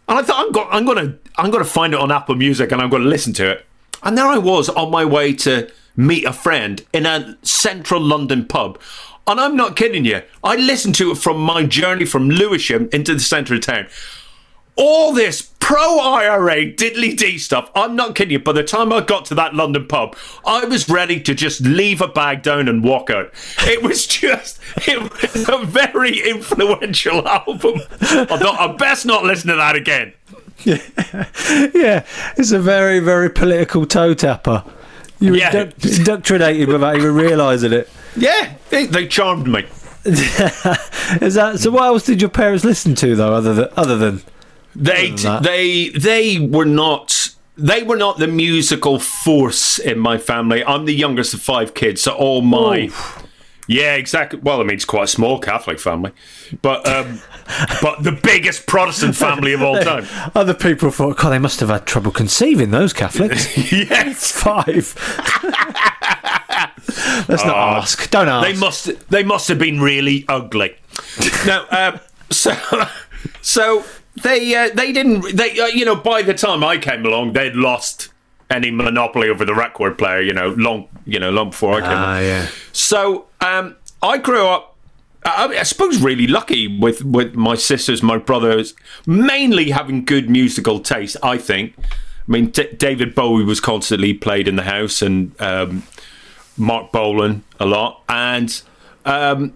S4: and I thought I'm, go- I'm gonna I'm gonna find it on Apple Music and I'm gonna listen to it. And there I was on my way to meet a friend in a central London pub. And I'm not kidding you. I listened to it from my journey from Lewisham into the centre of town. All this pro IRA diddly d stuff. I'm not kidding you. By the time I got to that London pub, I was ready to just leave a bag down and walk out. It was just, it was a very influential album. I thought I best not listen to that again.
S1: yeah, it's a very, very political toe tapper. You were
S4: Yeah.
S1: indoctrinated without even realising it.
S4: Yeah, they, they charmed me.
S1: Is that so? What else did your parents listen to though, other than other than
S4: They they they were not they were not the musical force in my family. I'm the youngest of five kids, so all my yeah, exactly. Well, I mean, it's quite a small Catholic family, but um, but the biggest Protestant family of all time.
S1: other people thought? God, they must have had trouble conceiving those Catholics.
S4: yes,
S1: Five. Let's not
S4: Oh,
S1: ask. Don't ask.
S4: They must they must have been really ugly. no, um, so so they uh, they didn't they uh, you know by the time I came along they'd lost any monopoly over the record player you know long you know long before I came.
S1: Ah,
S4: along.
S1: yeah.
S4: So um, I grew up. I, I suppose really lucky with with my sisters, my brothers, mainly having good musical taste. I think. I mean, D- David Bowie was constantly played in the house, and um, Marc Bolan a lot, and um,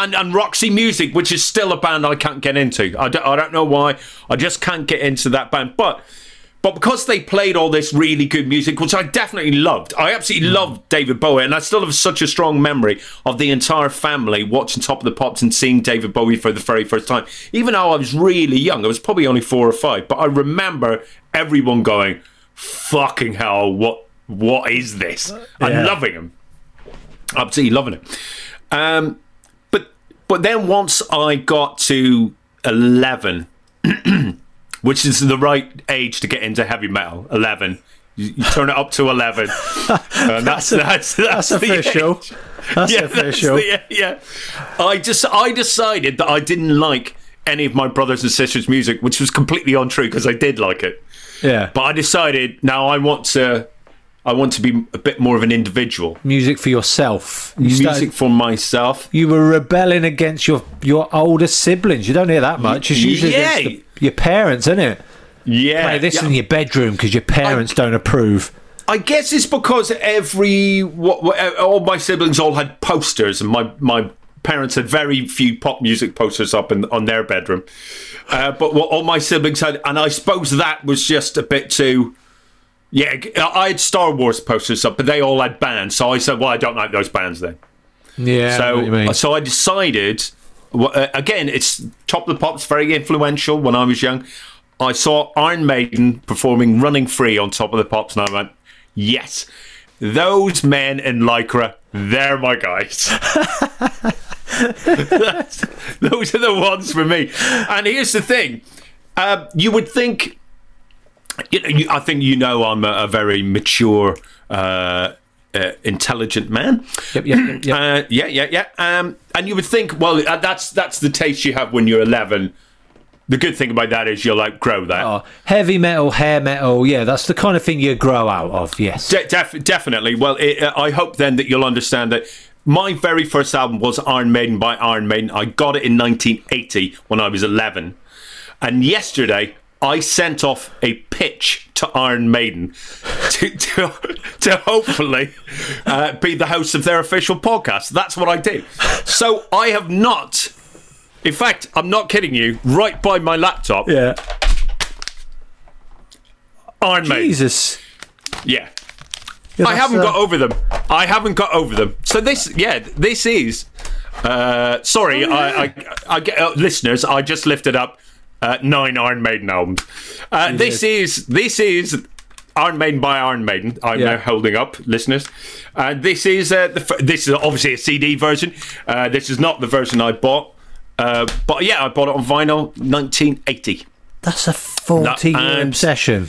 S4: and and Roxy Music, which is still a band I can't get into. I don't, I don't know why. I just can't get into that band, but. But because they played all this really good music, which I definitely loved, I absolutely loved David Bowie, and I still have such a strong memory of the entire family watching Top of the Pops and seeing David Bowie for the very first time. Even though I was really young, I was probably only four or five, but I remember everyone going, "Fucking hell, what what is this?" And
S1: Yeah.
S4: loving him, absolutely loving it. Um, but then once I got to eleven, which is the right age to get into heavy metal, eleven. You, you turn it up to eleven, uh, and that's that's that's,
S1: That's
S4: the
S1: official. That's
S4: yeah,
S1: official.
S4: the- yeah, I just I decided that I didn't like any of my brothers and sisters' music, which was completely untrue because I did like it.
S1: Yeah.
S4: But I decided now I want to I want to be a bit more of an individual.
S1: Music for yourself. You
S4: Music
S1: started-
S4: for myself.
S1: you were rebelling against your your older siblings. You don't hear that much. It's usually
S4: Yeah.
S1: against the, your parents, isn't it?
S4: Yeah.
S1: Play this
S4: yeah.
S1: in your bedroom because your parents don't approve.
S4: I guess it's because every what, what, all my siblings all had posters, and my my parents had very few pop music posters up in on their bedroom. Uh, but what all my siblings had, and I suppose that was just a bit too. Yeah, I had Star Wars posters up, but they all had bands. So I said, "Well, I don't like those bands then."
S1: Yeah, I what you
S4: so so I decided uh, again, it's Top of the Pops, very influential when I was young. I saw Iron Maiden performing Running Free on Top of the Pops, and I went, yes, those men in Lycra, they're my guys. Those are the ones for me. And here's the thing uh, you would think, you know, you, I think you know I'm a, a very mature, uh, uh, intelligent man.
S1: Yep, yep, yep.
S4: Uh, yeah, yeah, yeah. Um, and you would think, well, uh, that's that's the taste you have when you're 11. The good thing about that is you'll outgrow that.
S1: Oh, heavy metal, hair metal, yeah, that's the kind of thing you grow out of. Yes.
S4: De- def- definitely. Well, it, uh, I hope then that you'll understand that my very first album was Iron Maiden by Iron Maiden. I got it in 1980 when I was 11. And yesterday, I sent off a pitch to Iron Maiden to, to, to hopefully uh, be the host of their official podcast. That's what I did. So I have not, in fact, I'm not kidding you, right by my laptop,
S1: Yeah.
S4: Iron Maiden.
S1: Jesus.
S4: Yeah.
S1: Yeah,
S4: I haven't
S1: uh,
S4: got over them. I haven't got over them. So this, yeah, this is. Uh, sorry,
S1: Oh,
S4: I, I, I get uh, listeners. I just lifted up uh, nine Iron Maiden albums. Uh, this is this is Iron Maiden by Iron Maiden. I'm
S1: Yeah.
S4: now holding up, listeners. Uh, this is uh, the f- this is obviously a CD version. Uh, this is not the version I bought. Uh, but yeah, I bought it on vinyl, 1980.
S1: That's a 40 year obsession.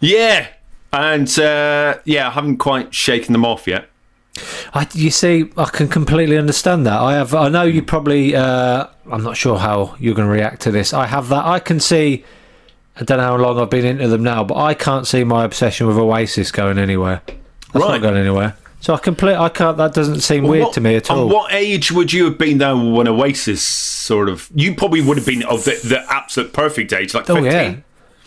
S4: Yeah, and uh, yeah, I haven't quite shaken them off yet.
S1: I, you see, I can completely understand that. I have. I know you probably. Uh, I'm not sure how you're going to react to this. I have that. I can see. I don't know how long I've been into them now, but I can't see my obsession with Oasis going anywhere. That's
S4: Right.
S1: not going anywhere. So I complete. I can't. That doesn't seem
S4: Well,
S1: weird
S4: what-
S1: to me at all.
S4: What age would you have been though when Oasis sort of? You probably would have been of the, the absolute perfect age, like
S1: Oh
S4: fifteen.
S1: yeah.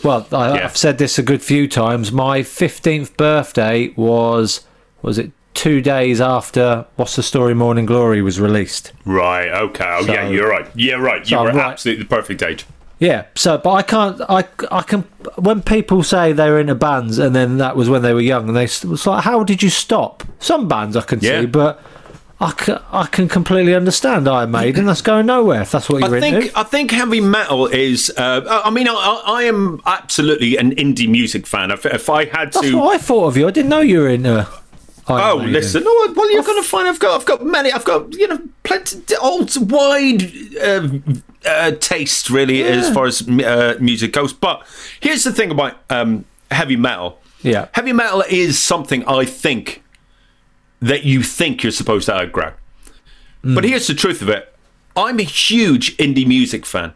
S1: Well, I,
S4: Yeah.
S1: I've said this a good few times. My fifteenth birthday was was it two days after What's the Story Morning Glory was released.
S4: Right. Okay. Oh, yeah, you're right. Yeah, right. You
S1: So
S4: were
S1: right.
S4: absolutely the perfect age.
S1: Yeah. So, but I can't. I I can. When people say they were into bands and then that was when they were young, and they s- it's like, how did you stop? Some bands I can
S4: Yeah.
S1: see, but. I can, I can completely understand Iron Maiden. That's going nowhere. If that's what you're
S4: I think
S1: into.
S4: I think heavy metal is. Uh, I I mean, I, I I am absolutely an indie music fan. If, if I had
S1: That's
S4: to,
S1: what I thought of you. I didn't know you were into.
S4: Oh,
S1: Maiden.
S4: listen. Oh, well, you're going to find I've got, I've got many, I've got you know, plenty, old, wide uh, uh, taste really as far as uh, music goes. But here's the thing about um, heavy metal.
S1: Yeah.
S4: Heavy metal is something I think that you think you're supposed to outgrow. But here's the truth of it. I'm a huge indie music fan.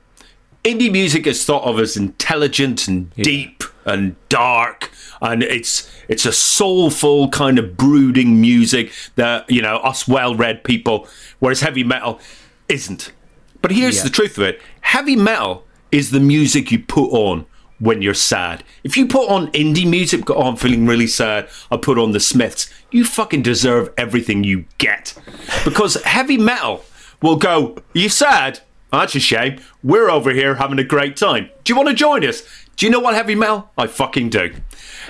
S4: Indie music is thought of as intelligent and deep and dark and it's it's a soulful kind of brooding music that you know us well-read people whereas heavy metal isn't. But here's
S1: Yeah.
S4: the truth of it. Heavy metal is the music you put on when you're sad. If you put on indie music, go, oh, I'm feeling really sad, I put on the Smiths, you fucking deserve everything you get. Because heavy metal will go, you sad? That's a shame. We're over here having a great time. Do you want to join us? Do you know what heavy metal? I fucking do.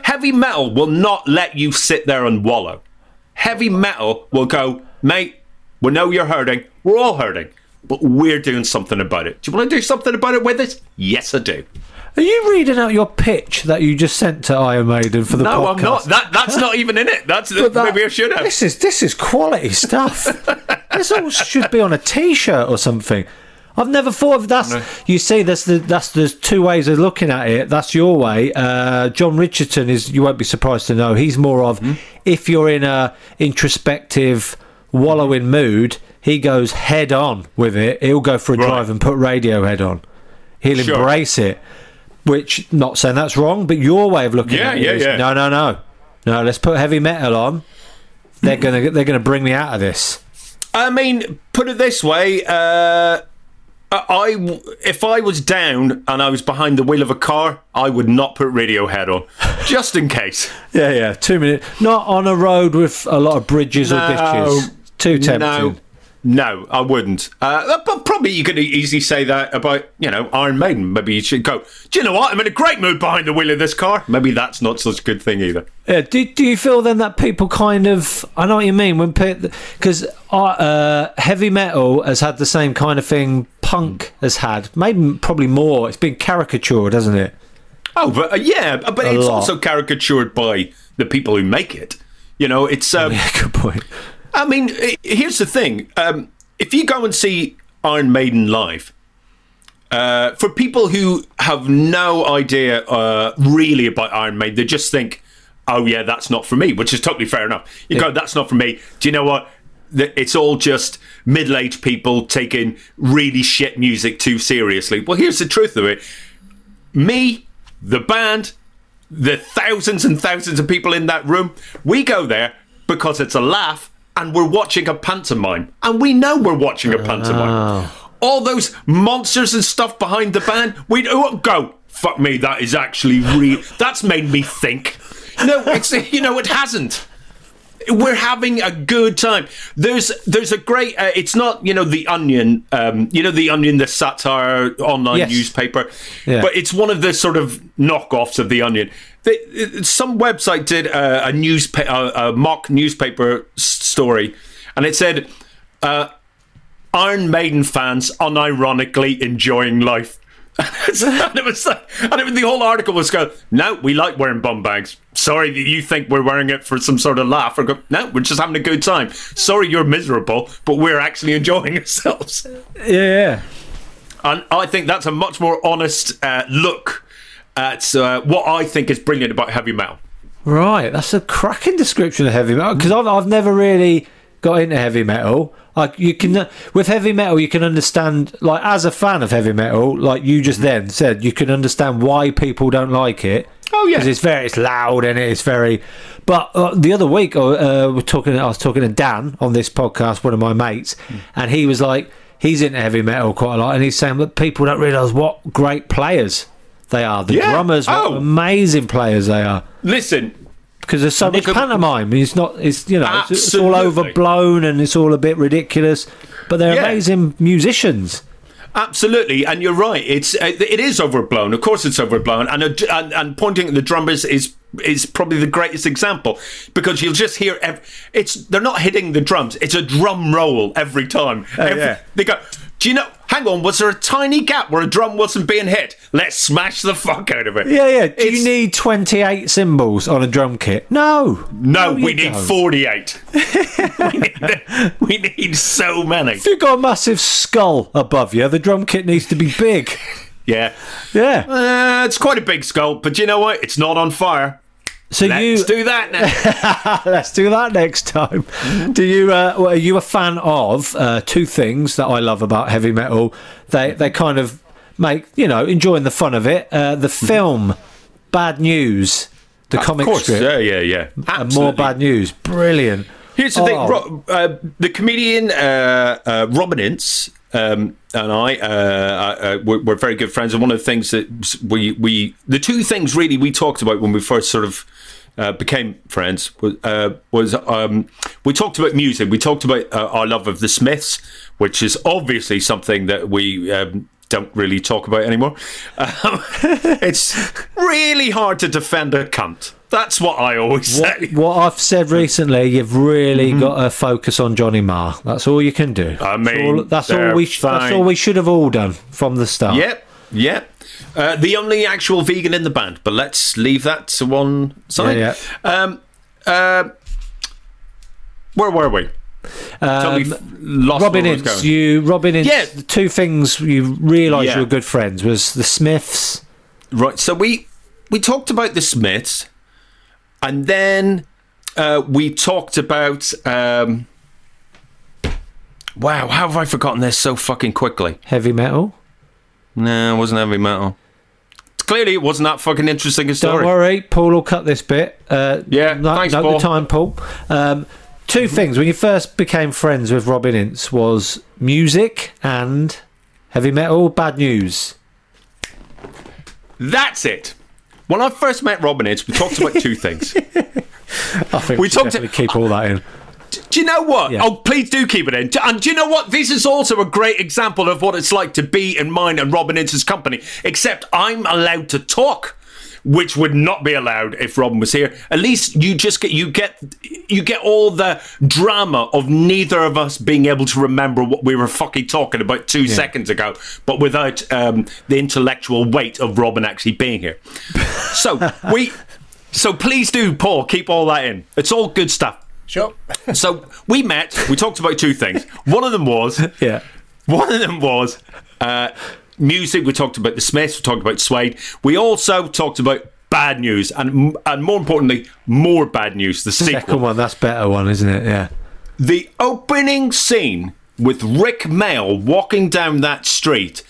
S4: Heavy metal will not let you sit there and wallow. Heavy metal will go, mate, we know you're hurting. We're all hurting. But we're doing something about it. Do you want to do something about it with us? Yes, I do.
S1: Are you reading out your pitch that you just sent to Iron Maiden for the
S4: no,
S1: podcast?
S4: No, I'm not. That that's not even in it. That's
S1: But that-
S4: maybe I should have.
S1: This is this is quality stuff. this all should be on a T-shirt or something. I've never thought of that's. You see, that's the that's there's two ways of looking at it. That's your way. Uh, John Richardson is. You won't be surprised to know he's more of
S4: Hmm?
S1: if you're in a introspective, wallowing mood. He goes head on with it. He'll go for a
S4: Right.
S1: drive and put Radiohead on. He'll
S4: Sure.
S1: embrace it. Which, not saying that's wrong, but your way of looking
S4: Yeah,
S1: at it
S4: yeah,
S1: is,
S4: yeah.
S1: no, no, no, no. Let's put heavy metal on. They're gonna they're gonna bring me out of this.
S4: I mean, put it this way. Uh, I if I was down and I was behind the wheel of a car, I would not put Radiohead on, just in case.
S1: Yeah, yeah. Two minutes. Not on a road with a lot of bridges or ditches. Too tempting.
S4: No. No, I wouldn't. Uh, but probably you could easily say that about, you know, Iron Maiden. Maybe you should go, do you know what? I'm in a great mood behind the wheel of this car. Maybe that's not such a good thing either.
S1: Yeah, do, do you feel then that people kind of I know what you mean when because uh, heavy metal has had the same kind of thing punk has had maybe probably more it's been caricatured hasn't it
S4: oh but uh, yeah but a it's lot. also caricatured by the people who make it you know it's um,
S1: yeah, good point
S4: I mean, here's the thing: um, if you go and see Iron Maiden live, uh, for people who have no idea uh, really about Iron Maiden, they just think, "Oh yeah, that's not for me," which is totally fair enough. You yeah. go, "That's not for me." Do you know what? It's all just middle-aged people taking really shit music too seriously. Well, here's the truth of it: me, the band, the thousands and thousands of people in that room, we go there because it's a laugh and we're watching a pantomime. And we know we're watching a pantomime. Oh. All those monsters and stuff behind the band, we oh, go, fuck me, that is actually real. That's made me think. No, it's, you know, it hasn't we're having a good time. There's there's a great. Uh, it's not you know the Onion. Um, you know the Onion, the satire online yes. newspaper, yeah. but it's one of the sort of knockoffs of the Onion. They, some website did a, a newspaper, a, a, mock newspaper story, and it said, uh, "Iron Maiden fans unironically enjoying life." and it was like, and it, the whole article was go, "No, we like wearing bum bags. Sorry that you think we're wearing it for some sort of laugh, or go, no, we're just having a good time. Sorry you're miserable, but we're actually enjoying ourselves."
S1: Yeah,
S4: and I think that's a much more honest uh, look at uh, what I think is brilliant about heavy metal.
S1: Right, that's a cracking description of heavy metal because I've, I've never really got into heavy metal. Like you can with heavy metal, you can understand. Like as a fan of heavy metal, like you just then said, you can understand why people don't like it.
S4: Oh yeah,
S1: because it's very it's loud and it's very. But uh, the other week, uh, we're talking. I was talking to Dan on this podcast, one of my mates, mm. and he was like, he's into heavy metal quite a lot, and he's saying that people don't realise what great players they are. The yeah. drummers, oh. amazing players they are.
S4: Listen,
S1: because there's so much pantomime. It's not. It's you know. It's, it's, all overblown and it's all a bit ridiculous. But they're yeah. amazing musicians.
S4: Absolutely, and you're right. It's uh, it is overblown. Of course, it's overblown, and and, and pointing at the drummers is is probably the greatest example because you'll just hear it's they're not hitting the drums. It's a drum roll every time.
S1: Oh, every, yeah.
S4: They go. Do you know? Hang on, was there a tiny gap where a drum wasn't being hit? Let's smash the fuck out of it.
S1: Yeah, yeah. Do it's, you need 28 cymbals on a drum kit? No.
S4: No, no we need don't. 48. we, need, we need so many.
S1: If you've got a massive skull above you, the drum kit needs to be big.
S4: Yeah.
S1: Yeah.
S4: Uh, it's quite a big skull, but you know what? It's not on fire.
S1: So
S4: Let's
S1: you
S4: do that
S1: now. Let's do that next time. Mm-hmm. Do you? Uh, well, are you a fan of uh, two things that I love about heavy metal? They they kind of make you know enjoying the fun of it. Uh, the mm-hmm. film, Bad News, the comic
S4: course.
S1: strip.
S4: Yeah, yeah, yeah.
S1: And more bad news. Brilliant.
S4: Here's the oh. thing: Ro- uh, the comedian uh, uh, Robin Ince um, and I uh, uh, we're, we're, very good friends. And one of the things that we we the two things really we talked about when we first sort of uh, became friends was, uh, was um, we talked about music. We talked about uh, our love of the Smiths, which is obviously something that we um, don't really talk about anymore. Um, it's really hard to defend a cunt. That's what I always say.
S1: What, what I've said recently, you've really mm-hmm. got to focus on Johnny Marr. That's all you can do.
S4: I mean,
S1: that's all, that's all we sh- that's all we should have all done from the start.
S4: Yep, yep. Uh, the only actual vegan in the band, but let's leave that to one side.
S1: Yeah,
S4: yeah. Um, uh, where were we?
S1: Um, Robin Ince, you Robin Ince. Yeah. The two things you realised yeah. you were good friends was the Smiths.
S4: Right. So we we talked about the Smiths, and then uh, we talked about. Um, wow, how have I forgotten this so fucking quickly?
S1: Heavy metal.
S4: No, it wasn't heavy metal. Clearly, it wasn't that fucking interesting a story.
S1: Don't worry, Paul will cut this bit. Uh,
S4: yeah, no, thanks, Paul.
S1: the time, Paul. Um, two things. When you first became friends with Robin Ince was music and heavy metal. Bad news.
S4: That's it. When I first met Robin Ince, we talked about two things.
S1: I think we, we talked to keep all that in.
S4: Do you know what?
S1: Yeah.
S4: Oh, please do keep it in. And do you know what? This is also a great example of what it's like to be in mine and Robin Ince's company. Except I'm allowed to talk, which would not be allowed if Robin was here. At least you just get you get you get all the drama of neither of us being able to remember what we were fucking talking about two seconds ago, but without um, the intellectual weight of Robin actually being here. So we. So please do, Paul, keep all that in. It's all good stuff.
S5: Sure.
S4: So we met. We talked about two things. One of them was
S1: Yeah.
S4: one of them was uh, music. We talked about the Smiths. We talked about Suede. We also talked about bad news, and and more importantly, more bad news. The sequel.
S1: Second one, that's better one, isn't it? Yeah.
S4: The opening scene with Rik Mayall walking down that street.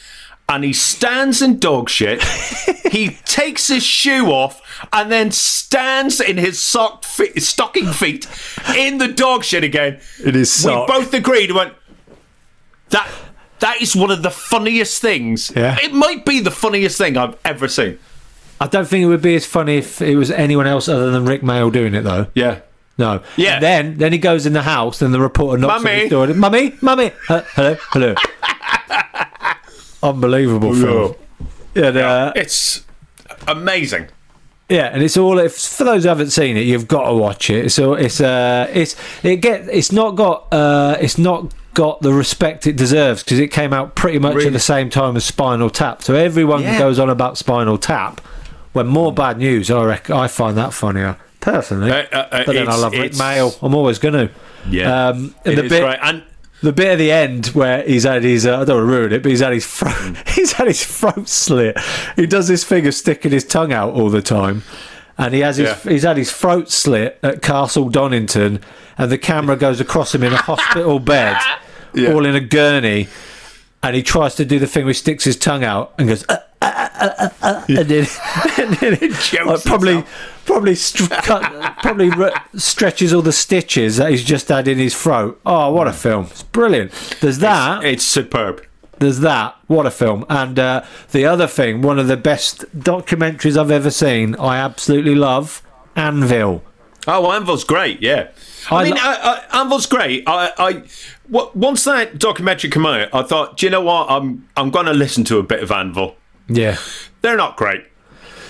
S4: And he stands in dog shit. he takes his shoe off and then stands in his socked feet, stocking feet in the dog shit again.
S1: It is sock.
S4: We both agreed. We went, that that is one of the funniest things.
S1: Yeah.
S4: It might be the funniest thing I've ever seen.
S1: I don't think it would be as funny if it was anyone else other than Rik Mayall doing it, though.
S4: Yeah.
S1: No.
S4: Yeah.
S1: And then, then he goes in the house, and the reporter knocks on
S4: Mummy.
S1: his door. Mummy, mummy, Uh, hello, hello. Unbelievable film. Yeah, and, uh,
S4: It's amazing.
S1: yeah, and it's all. If for those who haven't seen it, you've got to watch it. So it's uh, it's it get it's not got uh, it's not got the respect it deserves because it came out pretty much
S4: Really?
S1: at the same time as Spinal Tap. So everyone
S4: Yeah.
S1: goes on about Spinal Tap. When more bad news, I reckon I find that funnier personally.
S4: Uh, uh, uh,
S1: but then I love Rick
S4: it's-
S1: Mail. I'm always going to.
S4: Yeah.
S1: Um, and the bit,
S4: great. And
S1: the bit at the end where he's had his uh, I don't want to ruin it, but he's had his throat
S4: Mm.
S1: he's had his throat slit. He does this thing of sticking his tongue out all the time. And he has his
S4: Yeah.
S1: he's had his throat slit at Castle Donington and the camera goes across him in a hospital bed,
S4: Yeah.
S1: all in a gurney, and he tries to do the thing where he sticks his tongue out and goes uh, uh, uh, and then, and then it like, probably
S4: himself.
S1: probably cut, probably re- stretches all the stitches that he's just had in his throat. Oh, what a film! It's brilliant. There's that.
S4: it's superb.
S1: There's that. What a film! And uh, the other thing, one of the best documentaries I've ever seen. I absolutely love Anvil.
S4: Oh, Anvil's great. Yeah. I,
S1: I
S4: mean,
S1: lo-
S4: I, I, Anvil's great. I, I, what, once that documentary came out, I thought, do you know what? I'm, I'm going to listen to a bit of Anvil.
S1: Yeah.
S4: They're not great,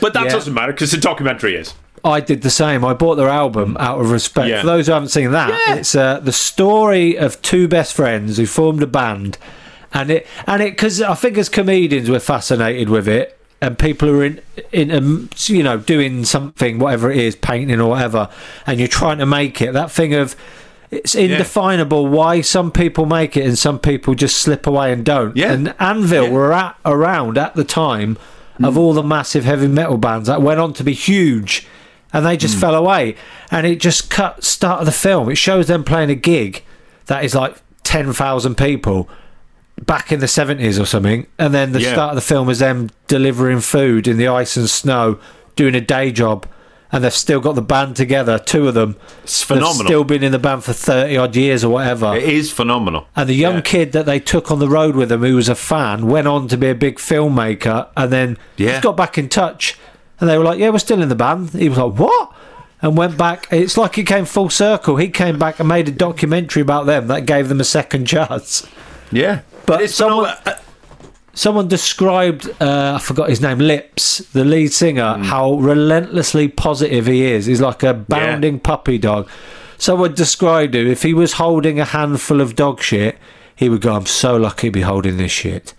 S4: but that
S1: Yeah.
S4: doesn't matter because the documentary is.
S1: I did the same. I bought their album out of respect.
S4: Yeah.
S1: For those who haven't seen that,
S4: Yeah.
S1: it's uh, the story of two best friends who formed a band, and it and it because I think as comedians we're fascinated with it, and people who are in in um, you know doing something whatever it is, painting or whatever, and you're trying to make it. That thing of it's indefinable why some people make it and some people just slip away and don't.
S4: Yeah.
S1: And Anvil
S4: Yeah.
S1: were at, around at the time of all the massive heavy metal bands that went on to be huge and they just fell away. And it just cut start of the film. It shows them playing a gig that is like ten thousand people back in the seventies or something, and then the
S4: Yeah.
S1: start of the film is them delivering food in the ice and snow, doing a day job. And they've still got the band together, two of them.
S4: It's
S1: They've
S4: phenomenal.
S1: still been in the band for 30 odd years or whatever.
S4: It is phenomenal.
S1: And the young
S4: Yeah.
S1: kid that they took on the road with them, who was a fan, went on to be a big filmmaker, and then
S4: Yeah.
S1: just got back in touch. And they were like, "Yeah, we're still in the band." He was like, "What?" And went back. It's like he came full circle. He came back and made a documentary about them that gave them a second chance.
S4: Yeah.
S1: But someone,
S4: phenomenal.
S1: someone described, uh, I forgot his name, Lips, the lead singer,
S4: Hmm.
S1: how relentlessly positive he is. He's like a bounding puppy dog. Someone described him, if he was holding a handful of dog shit, he would go, I'm so lucky to be holding this shit.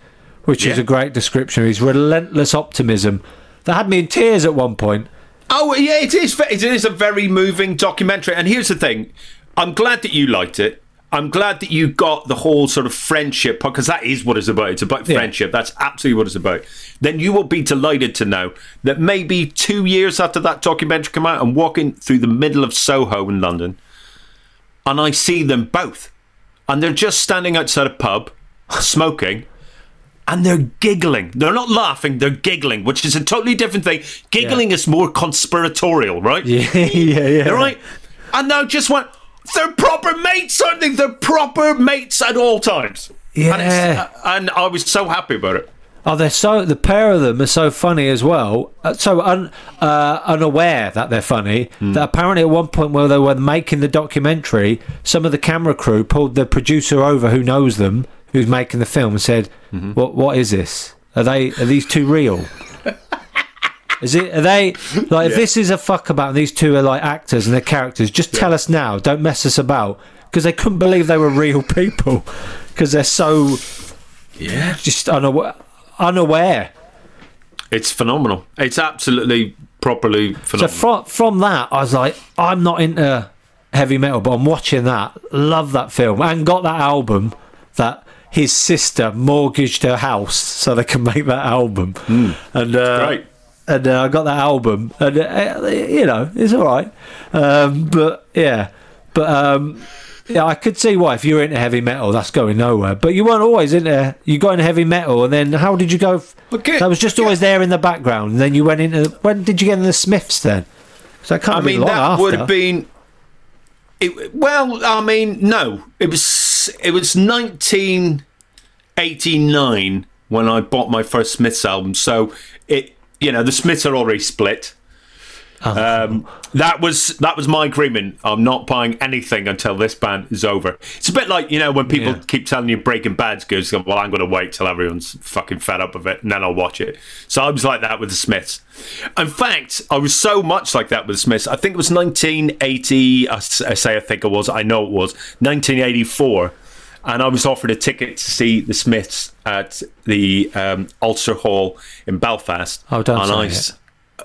S1: Which is a great description of his relentless optimism. That had me in tears at one point.
S4: Oh yeah, it is. It is a very moving documentary. And here's the thing: I'm glad that you liked it. I'm glad that you got the whole sort of friendship because that is what it's about. It's about
S1: Yeah.
S4: friendship. That's absolutely what it's about. Then you will be delighted to know that maybe two years after that documentary came out, I'm walking through the middle of Soho in London, and I see them both, and they're just standing outside a pub, smoking. And they're giggling. They're not laughing, they're giggling, which is a totally different thing. Giggling is more conspiratorial, right?
S1: Yeah, yeah, yeah.
S4: Right? And they just went, they're proper mates, aren't they? They're proper mates at all times. And,
S1: Yeah.
S4: uh, and I was so happy about it.
S1: Oh, they're so the pair of them are so funny as well. Uh, so un, uh, unaware that they're funny that apparently at one point where they were making the documentary, some of the camera crew pulled the producer over who knows them, who's making the film, and said, "What what is this? Are they are these two real?" Is it? Are they like? If this is a fuck about, these two are like actors and they're characters. Just tell us now. Don't mess us about because they couldn't believe they were real people because they're so
S4: Yeah.
S1: just unaware. Unaware.
S4: It's phenomenal. It's absolutely properly
S1: So from from that, I was like, I'm not into heavy metal, but I'm watching that. Love that film and got that album that his sister mortgaged her house so they can make that album. And uh,
S4: Great.
S1: And uh, I got that album, and uh, you know it's all right. Um, but yeah, but um, yeah, I could see why if you're into heavy metal, that's going nowhere. But you weren't always into. You got into heavy metal, and then how did you go? f-
S4: Okay,
S1: That was just always there in the background. And then you went into. When did you get into the Smiths then? So that can't
S4: I mean, that
S1: after.
S4: would have been. It, well, I mean, no, it was it was 1989 when I bought my first Smiths album. So it, you know, the Smiths are already split. Um, that was that was my agreement. I'm not buying anything until this band is over. It's a bit like you know when people
S1: Yeah.
S4: keep telling you Breaking Bad's good. Well, I'm going to wait till everyone's fucking fed up of it, and then I'll watch it. So I was like that with the Smiths. In fact, I was so much like that with the Smiths. I think it was 1980. I say I think it was. I know it was 1984. And I was offered a ticket to see the Smiths at the um, Ulster Hall in Belfast.
S1: Oh, don't
S4: and
S1: say
S4: I
S1: it.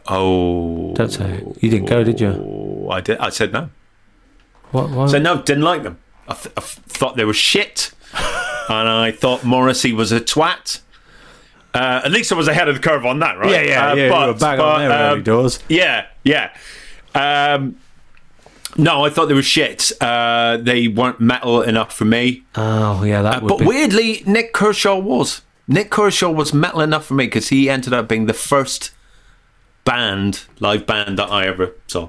S4: Oh,
S1: Don't say it. You didn't go, did you?
S4: I did. I said no.
S1: What? what?
S4: So no, didn't like them. I, th- I thought they were shit, and I thought Morrissey was a twat. Uh, at least I was ahead of the curve on that, right?
S1: Yeah, yeah,
S4: Uh,
S1: yeah, you
S4: but-
S1: were bang on
S4: but,
S1: there
S4: um,
S1: doors.
S4: Yeah, yeah. Um, no, I thought they were shit. Uh, they weren't metal enough for me.
S1: oh yeah, that would
S4: But
S1: be.
S4: weirdly, Nik Kershaw was. Nik Kershaw was metal enough for me because he ended up being the first band, live band that I ever saw.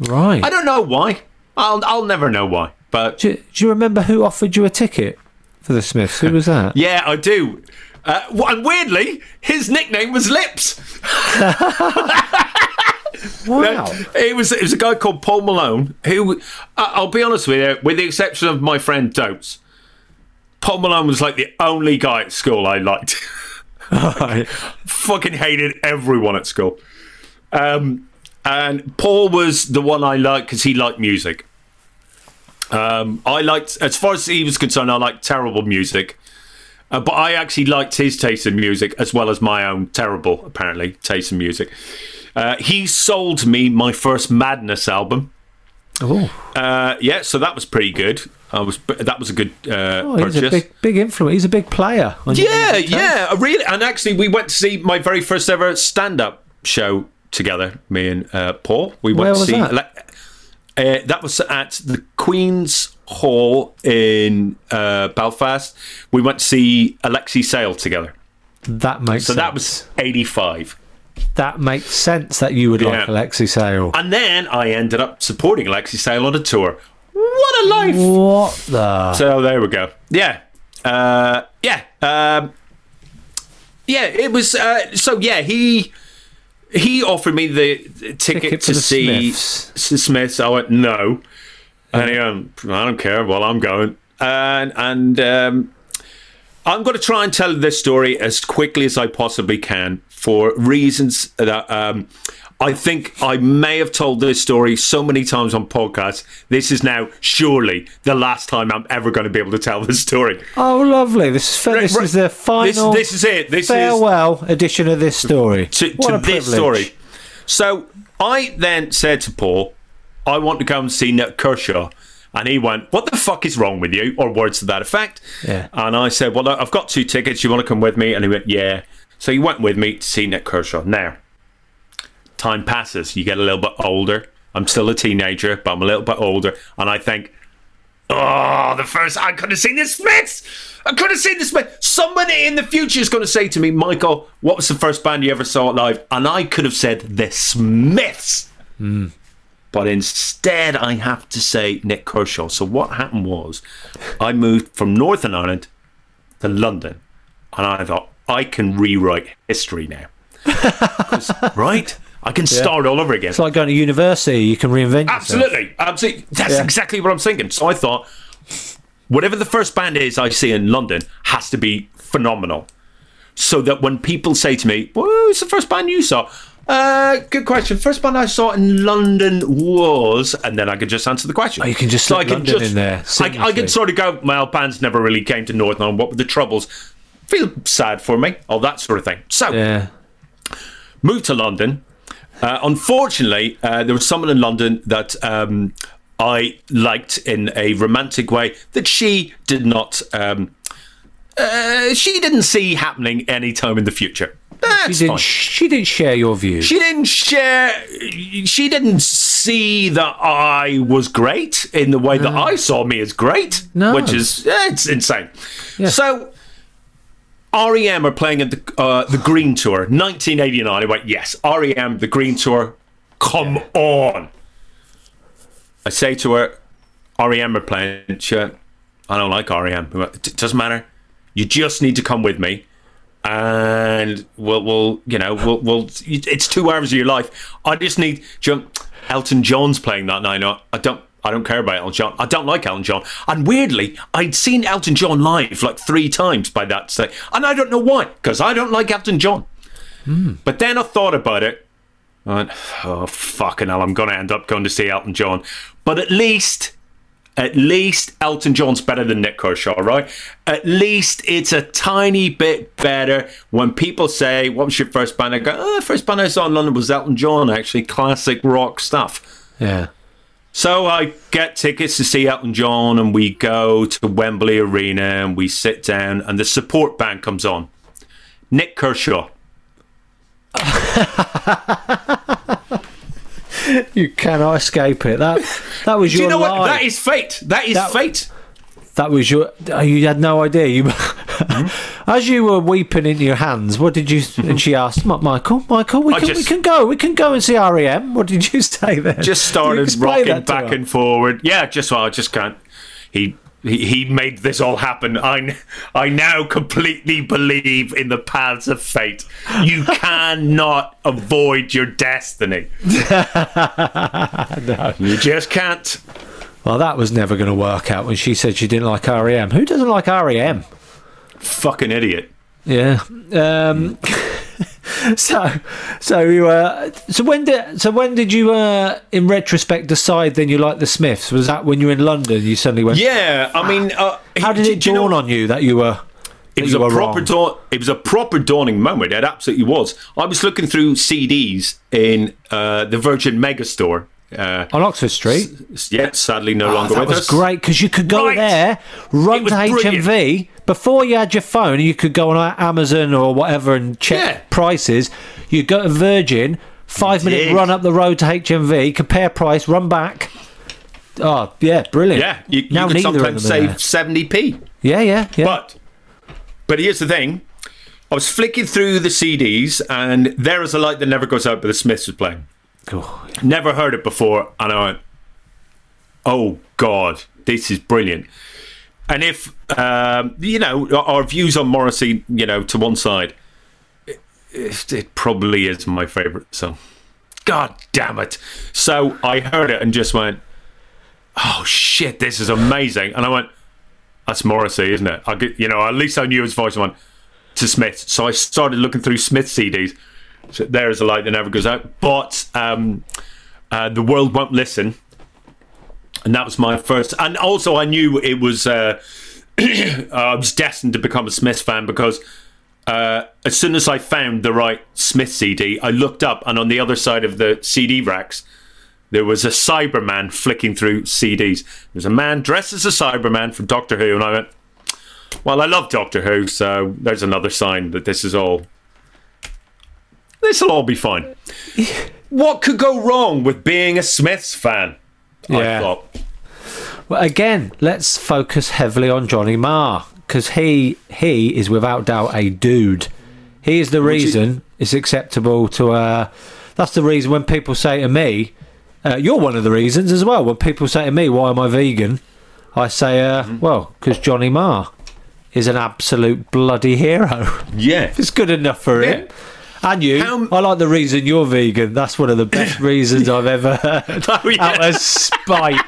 S1: right.
S4: I don't know why. I'll I'll never know why. But
S1: do, do you remember who offered you a ticket for the Smiths? Who was that?
S4: yeah, I do. Uh, and weirdly, his nickname was Lips.
S1: Wow.
S4: It was it was a guy called Paul Malone who I- I'll be honest with you, with the exception of my friend Dotes, Paul Malone was like the only guy at school I liked.
S1: Right.
S4: Fucking hated everyone at school. Um, and Paul was the one I liked because he liked music. Um, I liked, as far as he was concerned, I liked terrible music. Uh, but I actually liked his taste in music as well as my own terrible, apparently, taste in music. Uh, he sold me my first Madness album.
S1: Oh,
S4: Uh, yeah, so that was pretty good. I was that was a good uh,
S1: oh he's
S4: purchase.
S1: a big, big influence. He's a big player.
S4: Yeah, yeah, really. And actually, we went to see my very first ever stand-up show together. Me and uh, Paul. We went
S1: Where
S4: to
S1: was
S4: see
S1: that?
S4: Uh, that was at the Queen's Hall in uh, Belfast. We went to see Alexei Sayle together.
S1: That makes
S4: So
S1: sense.
S4: that was eighty-five.
S1: That makes sense that you would like
S4: Yeah.
S1: Alexei Sayle.
S4: And then I ended up supporting Alexei Sayle on a tour. What a life!
S1: What the?
S4: So there we go. Yeah, uh, yeah, um, yeah. It was uh, so. Yeah, he he offered me the ticket,
S1: Ticket
S4: to
S1: the
S4: see
S1: Smiths.
S4: Smiths. I went no, and he went, I don't care. Well, I'm going, and and um, I'm going to try and tell this story as quickly as I possibly can for reasons that um, I think I may have told this story so many times on podcasts. This is now surely the last time I'm ever going to be able to tell this story.
S1: Oh, lovely. This is fa-
S4: Right,
S1: this
S4: right.
S1: is the final.
S4: This, this is it. This is
S1: farewell edition of this story.
S4: to, to this story. So I then said to Paul, I want to go and see Nik Kershaw. And he went, What the fuck is wrong with you? Or words to that effect.
S1: Yeah.
S4: And I said, Well, I've got two tickets. You want to come with me? And he went, Yeah. So he went with me to see Nik Kershaw. Now, time passes. You get a little bit older. I'm still a teenager, but I'm a little bit older. And I think, Oh, the first I could have seen the Smiths. I could have seen the Smiths. Somebody in the future is going to say to me, Michael, what was the first band you ever saw live? And I could have said the Smiths. Hmm. But instead, I have to say Nik Kershaw. So what happened was, I moved from Northern Ireland to London, and I thought, I can rewrite history now. right? I can start all over again.
S1: It's like going to university. You can reinvent yourself.
S4: Absolutely, absolutely. That's
S1: Yeah.
S4: exactly what I'm thinking. So I thought, whatever the first band is I see in London has to be phenomenal, so that when people say to me, "Who's the first band you saw?" Uh, good question. First band I saw in London was, and then I could just answer the question.
S1: Oh, you can just
S4: so I can
S1: London
S4: just
S1: in there
S4: I, I can sort of go. Well, bands never really came to Northern. What were the troubles? Feel sad for me. All that sort of thing. So
S1: Yeah.
S4: moved to London. Uh, unfortunately, uh, there was someone in London that um, I liked in a romantic way that she did not. Um, uh, she didn't see happening anytime in the future. That's
S1: She didn't.
S4: fine.
S1: She didn't share your views.
S4: She didn't share. She didn't see that I was great in the way that I saw me as great,
S1: No.
S4: which is it's insane. So. REM are playing at the uh, the Green Tour, 1989. I went, yes, REM, the Green Tour. Come on. I say to her, REM are playing. She went, I don't like REM. Went, It doesn't matter. You just need to come with me and we'll, we'll you know, we'll, we'll, it's two hours of your life. I just need, John, Elton John's playing that night. I don't, I don't care about Elton John. I don't like Elton John. And weirdly, I'd seen Elton John live like three times by that stage. And I don't know why, because I don't like Elton John. Hmm. But then I thought about it. I went, oh, fucking hell, I'm going to end up going to see Elton John. But at least, at least Elton John's better than Nik Kershaw, right? At least it's a tiny bit better when people say, what was your first band? I go, oh, first band I saw in London was Elton John, actually, classic rock stuff.
S1: Yeah.
S4: So I get tickets to see Elton John, and we go to Wembley Arena, and we sit down, and the support band comes on. Nik Kershaw.
S1: You cannot escape it. That that was
S4: Do
S1: your
S4: you know
S1: life.
S4: what? That is fate. That is
S1: That-
S4: fate.
S1: That was your. oh, You had no idea. You,
S4: Mm-hmm.
S1: as you were weeping in your hands, what did you? And she asked, "Michael, Michael, we
S4: I
S1: can, we can go. We can go and see REM." What did you say there?
S4: Just started rocking back
S1: her.
S4: and forward. Yeah, just well, I just can't. He. He he made this all happen. I, I now completely believe in the paths of fate. You cannot avoid your destiny. You just can't.
S1: Well, that was never going to work out when she said she didn't like REM. Who doesn't like REM?
S4: Fucking idiot.
S1: Yeah. Um, so, so you, uh, so when did so when did you, uh, in retrospect, decide then you liked the Smiths? Was that when you were in London? You suddenly went.
S4: Yeah, I mean, uh,
S1: How did it
S4: do you know-
S1: dawn on you that you were?
S4: It was a proper dawn. It was a proper dawning moment. It absolutely was. I was looking through CDs in uh, the Virgin Megastore. Uh,
S1: on Oxford Street.
S4: s- yeah, sadly no
S1: Oh,
S4: longer
S1: that
S4: with
S1: was
S4: us.
S1: great because you could go
S4: Right.
S1: there, run to HMV before you had your phone. You could go on Amazon or whatever and check
S4: Yeah.
S1: prices. You go to Virgin, five
S4: You
S1: minute
S4: did.
S1: run up the road to HMV, compare price, run back. Oh yeah, brilliant.
S4: Yeah, you, you
S1: now
S4: could
S1: neither
S4: sometimes save seventy p.
S1: Yeah, yeah, yeah.
S4: But but here's the thing: I was flicking through the CDs, and there is a light that never goes out, but the Smiths was playing.
S1: Oh,
S4: Never heard it before, and I went, "Oh God, this is brilliant." And if um, you know our views on Morrissey, you know, to one side, it, it, probably is my favourite song. God damn it! So I heard it and just went, "Oh shit, this is amazing!" And I went, "That's Morrissey, isn't it?" I get, you know, at least I knew his voice. I went to Smith, so I started looking through Smith CDs. So there is a light that never goes out. But um, uh, the world won't listen, and that was my first. And also, I knew it was. Uh, I was destined to become a Smiths fan because uh, as soon as I found the right Smith CD, I looked up, and on the other side of the CD racks, there was a Cyberman flicking through CDs. There was a man dressed as a Cyberman from Doctor Who, and I went, "Well, I love Doctor Who, so there's another sign that this is all. This will all be fine." what could go wrong with being a Smiths fan? I
S1: Yeah.
S4: thought.
S1: Well, again, let's focus heavily on Johnny Marr because he he is without doubt a dude. He is the reason it's acceptable to. Uh, that's the reason when people say to me, uh, "You're one of the reasons as well." When people say to me, "Why am I vegan?" I say, uh, "Well, because Johnny Marr is an absolute bloody hero.
S4: Yeah.
S1: It's good enough for
S4: Yeah.
S1: him. And you, I like the reason you're vegan. That's one of the best reasons I've ever heard.
S4: Oh, yeah.
S1: Out of spite.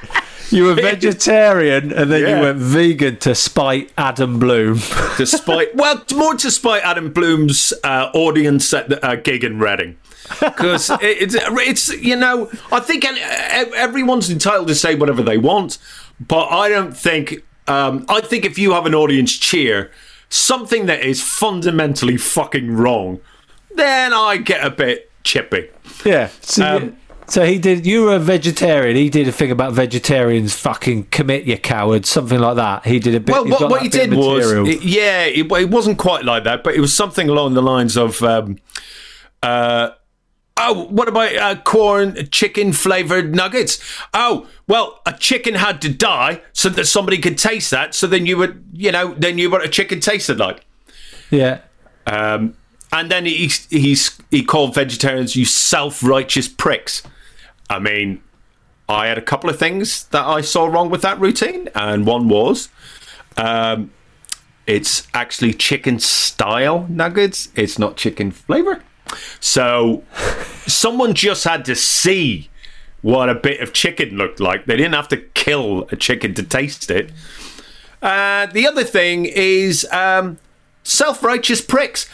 S1: You were vegetarian and then
S4: Yeah.
S1: you went vegan to spite Adam Bloom.
S4: despite well, more to spite Adam Bloom's uh, audience at the uh, gig in Reading. Because it, it's, it's, you know, I think everyone's entitled to say whatever they want, but I don't think, um, I think if you have an audience cheer something that is fundamentally fucking wrong, then I get a bit chippy.
S1: Yeah. So,
S4: Um,
S1: so he did. You were a vegetarian. He did a thing about vegetarians. Fucking commit, you cowards. Something like that. He did a bit.
S4: Well, what, what he did was, it- yeah, it, it wasn't quite like that, but it was something along the lines of, um, uh, oh, what about uh, corn chicken flavored nuggets? Oh, well, a chicken had to die so that somebody could taste that. So then you would, you know, then you what a chicken tasted like.
S1: yeah.
S4: Um, and then he he's he called vegetarians you self righteous pricks. I mean, I had a couple of things that I saw wrong with that routine, and one was, um, it's actually chicken style nuggets. It's not chicken flavor. So, someone just had to see what a bit of chicken looked like. They didn't have to kill a chicken to taste it. Uh, the other thing is um, self righteous pricks.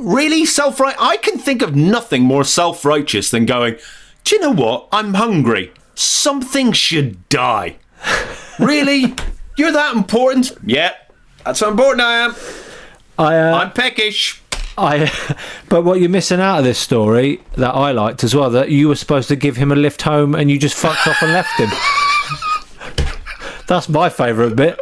S4: Really self right? I can think of nothing more self righteous than going, do you know what? I'm hungry. Something should die. really? You're that important? Yeah, that's how important I am.
S1: I, uh,
S4: I'm peckish.
S1: I, but what you're missing out of this story that I liked as well, that you were supposed to give him a lift home and you just fucked off and left him. That's my favourite bit.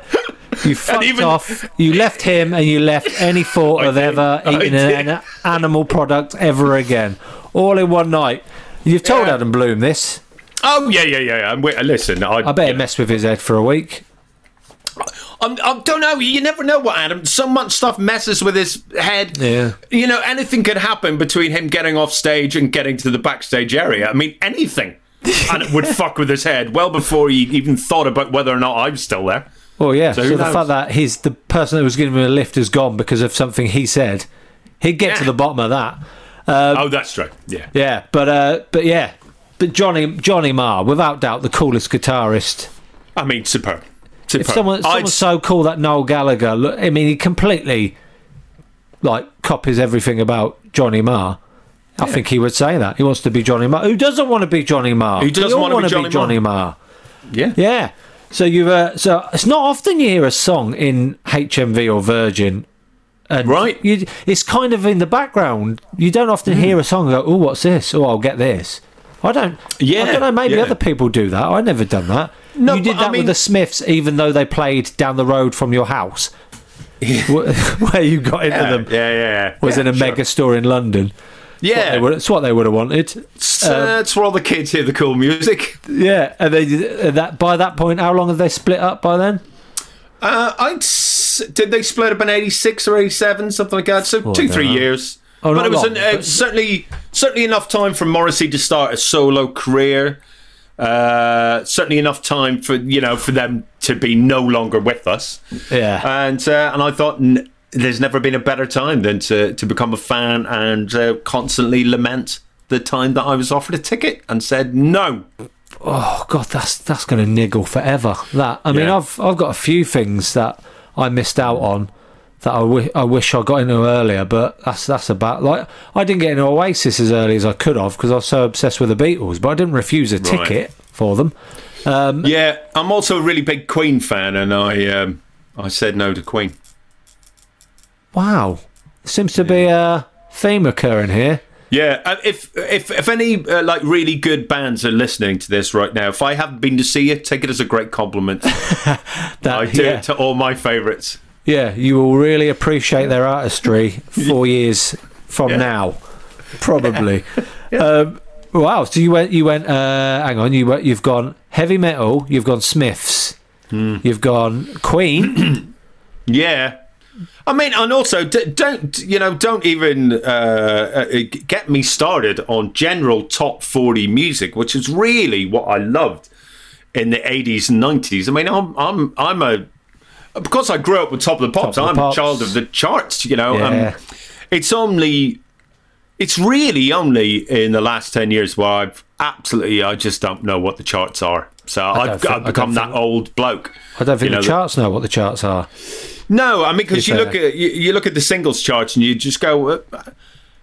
S1: You fucked
S4: even-
S1: off. You left him, and you left any thought
S4: I
S1: of
S4: did.
S1: ever eating an animal product ever again. All in one night. You've told
S4: Yeah.
S1: Adam Bloom this.
S4: Oh yeah, yeah, yeah. yeah. Wait, listen, I,
S1: I bet it messed with his head for a week.
S4: I'm, I don't know. You never know what Adam. So much stuff messes with his head.
S1: Yeah.
S4: You know, anything could happen between him getting off stage and getting to the backstage area. I mean, anything. and it would fuck with his head well before he even thought about whether or not I'm still there.
S1: Well, yeah.
S4: So
S1: So, the
S4: knows?
S1: fact that he's the person that was giving him a lift is gone because of something he said, he'd get to the bottom of that.
S4: oh, that's true. Yeah.
S1: Yeah, but uh, but yeah, but Johnny Johnny Marr, without doubt, the coolest guitarist.
S4: I mean, superb. superb.
S1: If someone someone's so cool that Noel Gallagher, look, I mean, he completely like copies everything about Johnny Marr. I think he would say that he wants to be Johnny Marr. Who doesn't want to be Johnny Marr?
S4: Who doesn't
S1: We
S4: wanna be Johnny
S1: Johnny Marr?
S4: yeah.
S1: Yeah. So you uh, so it's not often you hear a song in HMV or Virgin. And
S4: Right.
S1: You, it's kind of in the background. You don't often
S4: Hmm.
S1: hear a song and go, "Oh, what's this? Oh, I'll get this." I don't.
S4: Yeah,
S1: I don't know. Maybe
S4: yeah.
S1: other people do that. I never done that.
S4: No,
S1: you did
S4: but I
S1: that
S4: mean-
S1: with the Smiths, even though they played down the road from your house, Wh- where you got into
S4: Yeah,
S1: them
S4: yeah, yeah. Yeah.
S1: Was
S4: yeah,
S1: in a
S4: sure.
S1: mega store in London.
S4: Yeah.
S1: They would- It's what they would have wanted.
S4: It's, uh, it's where all the kids hear the cool music.
S1: Yeah, and they uh, that by that point, how long have they split up by then?
S4: Uh, I'd did they split up in '86 or '87, something like that? So
S1: Oh, I
S4: two, three
S1: know.
S4: years.
S1: Oh,
S4: but it was
S1: long,
S4: an, uh,
S1: but-
S4: certainly certainly enough time for Morrissey to start a solo career. Uh, certainly enough time for you know for them to be no longer with us.
S1: Yeah.
S4: And uh, and I thought there's never been a better time than to to become a fan and uh, constantly lament the time that I was offered a ticket and said no.
S1: Oh God, that's that's going to niggle forever. That I mean,
S4: Yeah.
S1: I've I've got a few things that I missed out on that I I wish I got into earlier, but that's that's about like I didn't get into Oasis as early as I could have because I was so obsessed with the Beatles, but I didn't refuse a
S4: Right.
S1: ticket for them. Um,
S4: Yeah, I'm also a really big Queen fan, and I um, I said no to Queen.
S1: Wow, seems to be a theme occurring here.
S4: Yeah, uh, if if if any uh, like really good bands are listening to this right now, if I haven't been to see you, take it as a great compliment.
S1: That
S4: I do
S1: yeah,
S4: it to all my favourites.
S1: yeah, you will really appreciate their artistry four years from
S4: Yeah.
S1: now, probably. Um, wow. So you went, you went. Uh, hang on, you went, you've gone heavy metal. You've gone Smiths.
S4: Hmm.
S1: You've gone Queen.
S4: Yeah. I mean, and also d- don't you know? Don't even uh, uh, get me started on general top forty music, which is really what I loved in the eighties and nineties. I mean, I'm I'm I'm a because I grew up with Top of the Pops,
S1: of the
S4: I'm
S1: Pops.
S4: a child of the charts. You know,
S1: Yeah.
S4: um, it's only, it's really only in the last ten years where I've absolutely, I just don't know what the charts are. So I've,
S1: think-
S4: I've become that
S1: think-
S4: old bloke.
S1: I don't think
S4: You know,
S1: the charts know what the charts are.
S4: No, I mean because you
S1: be
S4: look at you, you look at the singles charts and you just go,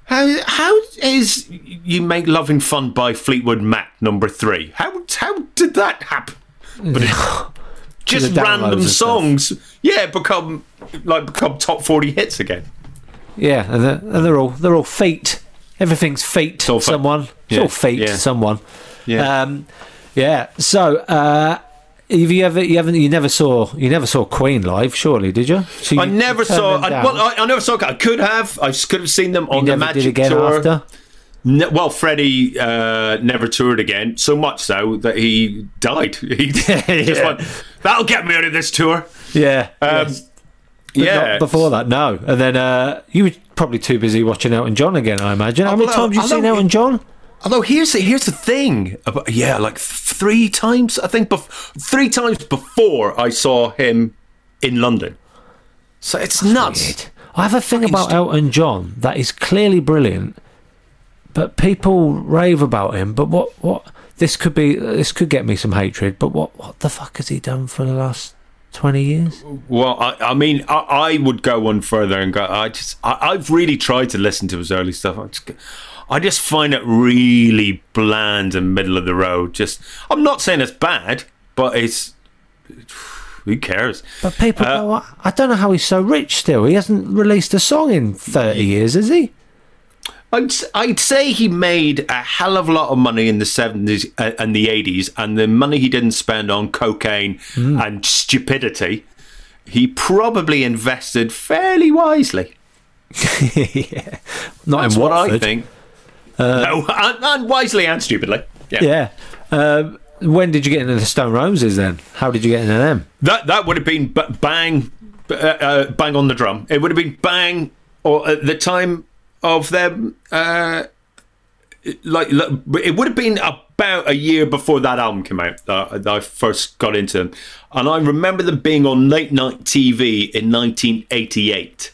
S4: how how is you make loving fun by Fleetwood Mac number three? How how did that happen? But just random songs, yeah, become like become top forty hits again.
S1: Yeah, and they're, and they're all they're all fate. Everything's feet.
S4: all fe-
S1: someone. It's
S4: Yeah,
S1: all feet.
S4: yeah.
S1: Someone.
S4: Yeah.
S1: Um, yeah. So, uh, have you ever you haven't you never saw you never saw Queen live? Surely, did you? So
S4: I never
S1: you
S4: saw. I, well, I, I never saw. I could have. I could have seen them
S1: You
S4: on the
S1: never did
S4: Magic
S1: again
S4: tour.
S1: after.
S4: No, well, Freddie uh, never toured again, so much so that he died. He just
S1: Yeah.
S4: went, "That'll get me out of this tour."
S1: Yeah.
S4: Um,
S1: yes.
S4: Yeah.
S1: not before that, no. And then uh, you were probably too busy watching Elton John again. I imagine. How many
S4: Although-
S1: times you seen Elton John?
S4: Although here's the, here's the thing, about, yeah, like three times I think, bef- three times before I saw him in London. So it's nuts.
S1: Weird. I have a thing about Elton John that is clearly brilliant, but people rave about him. But what what this could be? This could get me some hatred. But what what the fuck has he done for the last twenty years?
S4: Well, I, I mean, I, I would go one further and go. I just, I, I've really tried to listen to his early stuff. I just, I just find it really bland and middle of the road. Just, I'm not saying it's bad, but it's who cares?
S1: But people
S4: Uh,
S1: go, I, don't know how he's so rich still. He hasn't released a song in thirty years, has he?
S4: I'd, I'd say he made a hell of a lot of money in the 70s and the 80s, and the money he didn't spend on cocaine and stupidity, he probably invested fairly wisely.
S1: yeah. Not
S4: That's
S1: in
S4: what I think. No, and, and wisely and stupidly. Yeah.
S1: Yeah. Um, when did you get into the Stone Roses then? How did you get into them?
S4: That that would have been b- bang, uh, uh, bang on the drum. It would have been bang, or at the time of them, uh, like like, it would have been about a year before that album came out that, that I first got into them, and I remember them being on late night TV in 1988,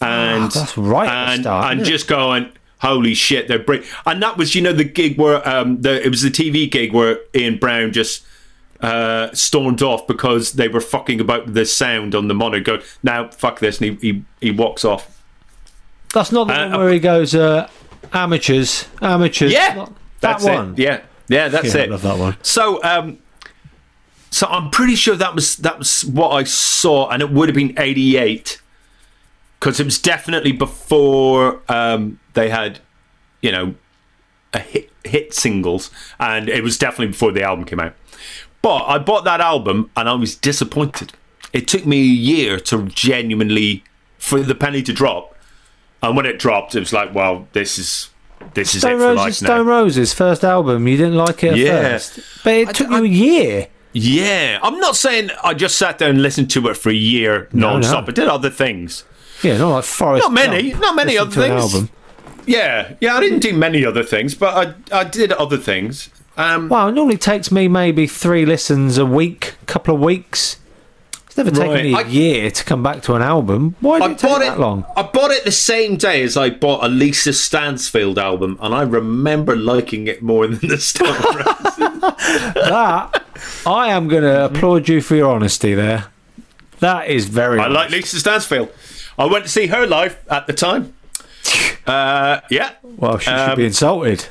S4: and
S1: Ah, that's right at the
S4: and,
S1: start,
S4: and just going. Holy shit! They're brilliant. and that was, you know, the gig where um, the it was the TV gig where Ian Brown just uh, stormed off because they were fucking about the sound on the monitor. Go now, fuck this, and he he, he walks off.
S1: That's not the
S4: Uh,
S1: one where he goes, uh, amateurs, amateurs.
S4: Yeah,
S1: Not- that
S4: that's
S1: one.
S4: it. Yeah, yeah, that's
S1: Yeah, I
S4: it.
S1: love that one.
S4: So, um, so I'm pretty sure that was that was what I saw, and it would have been '88 because it was definitely before um, they had, you know, a hit hit singles, and it was definitely before the album came out. But I bought that album, and I was disappointed. It took me a year to genuinely for the penny to drop, and when it dropped, it was like, well, this is this is
S1: Stone
S4: it for
S1: Roses,
S4: life now.
S1: Stone Roses, first album. You didn't like it at
S4: Yeah.
S1: first, but it took you a year.
S4: Yeah, I'm not saying I just sat there and listened to it for a year
S1: No,
S4: non-stop.
S1: no.
S4: I did other things.
S1: Yeah, not like Forrest.
S4: Not many,
S1: Gump.
S4: not many
S1: Listen
S4: other
S1: to an
S4: things. Yeah, yeah, I didn't do many other things, but I I did other things. Um,
S1: Wow, it normally takes me maybe three listens a week, couple of weeks. It's never taken
S4: Right.
S1: me a
S4: I-
S1: year to come back to an album. Why did
S4: I
S1: it take that
S4: it.
S1: long?
S4: I bought it the same day as I bought a Lisa Stansfield album, and I remember liking it more than the Roses.
S1: that I am going to applaud you for your honesty there. That is very.
S4: I like Lisa Stansfield. I went to see her live at the time. Uh, yeah,
S1: Well, she should
S4: Um,
S1: be insulted.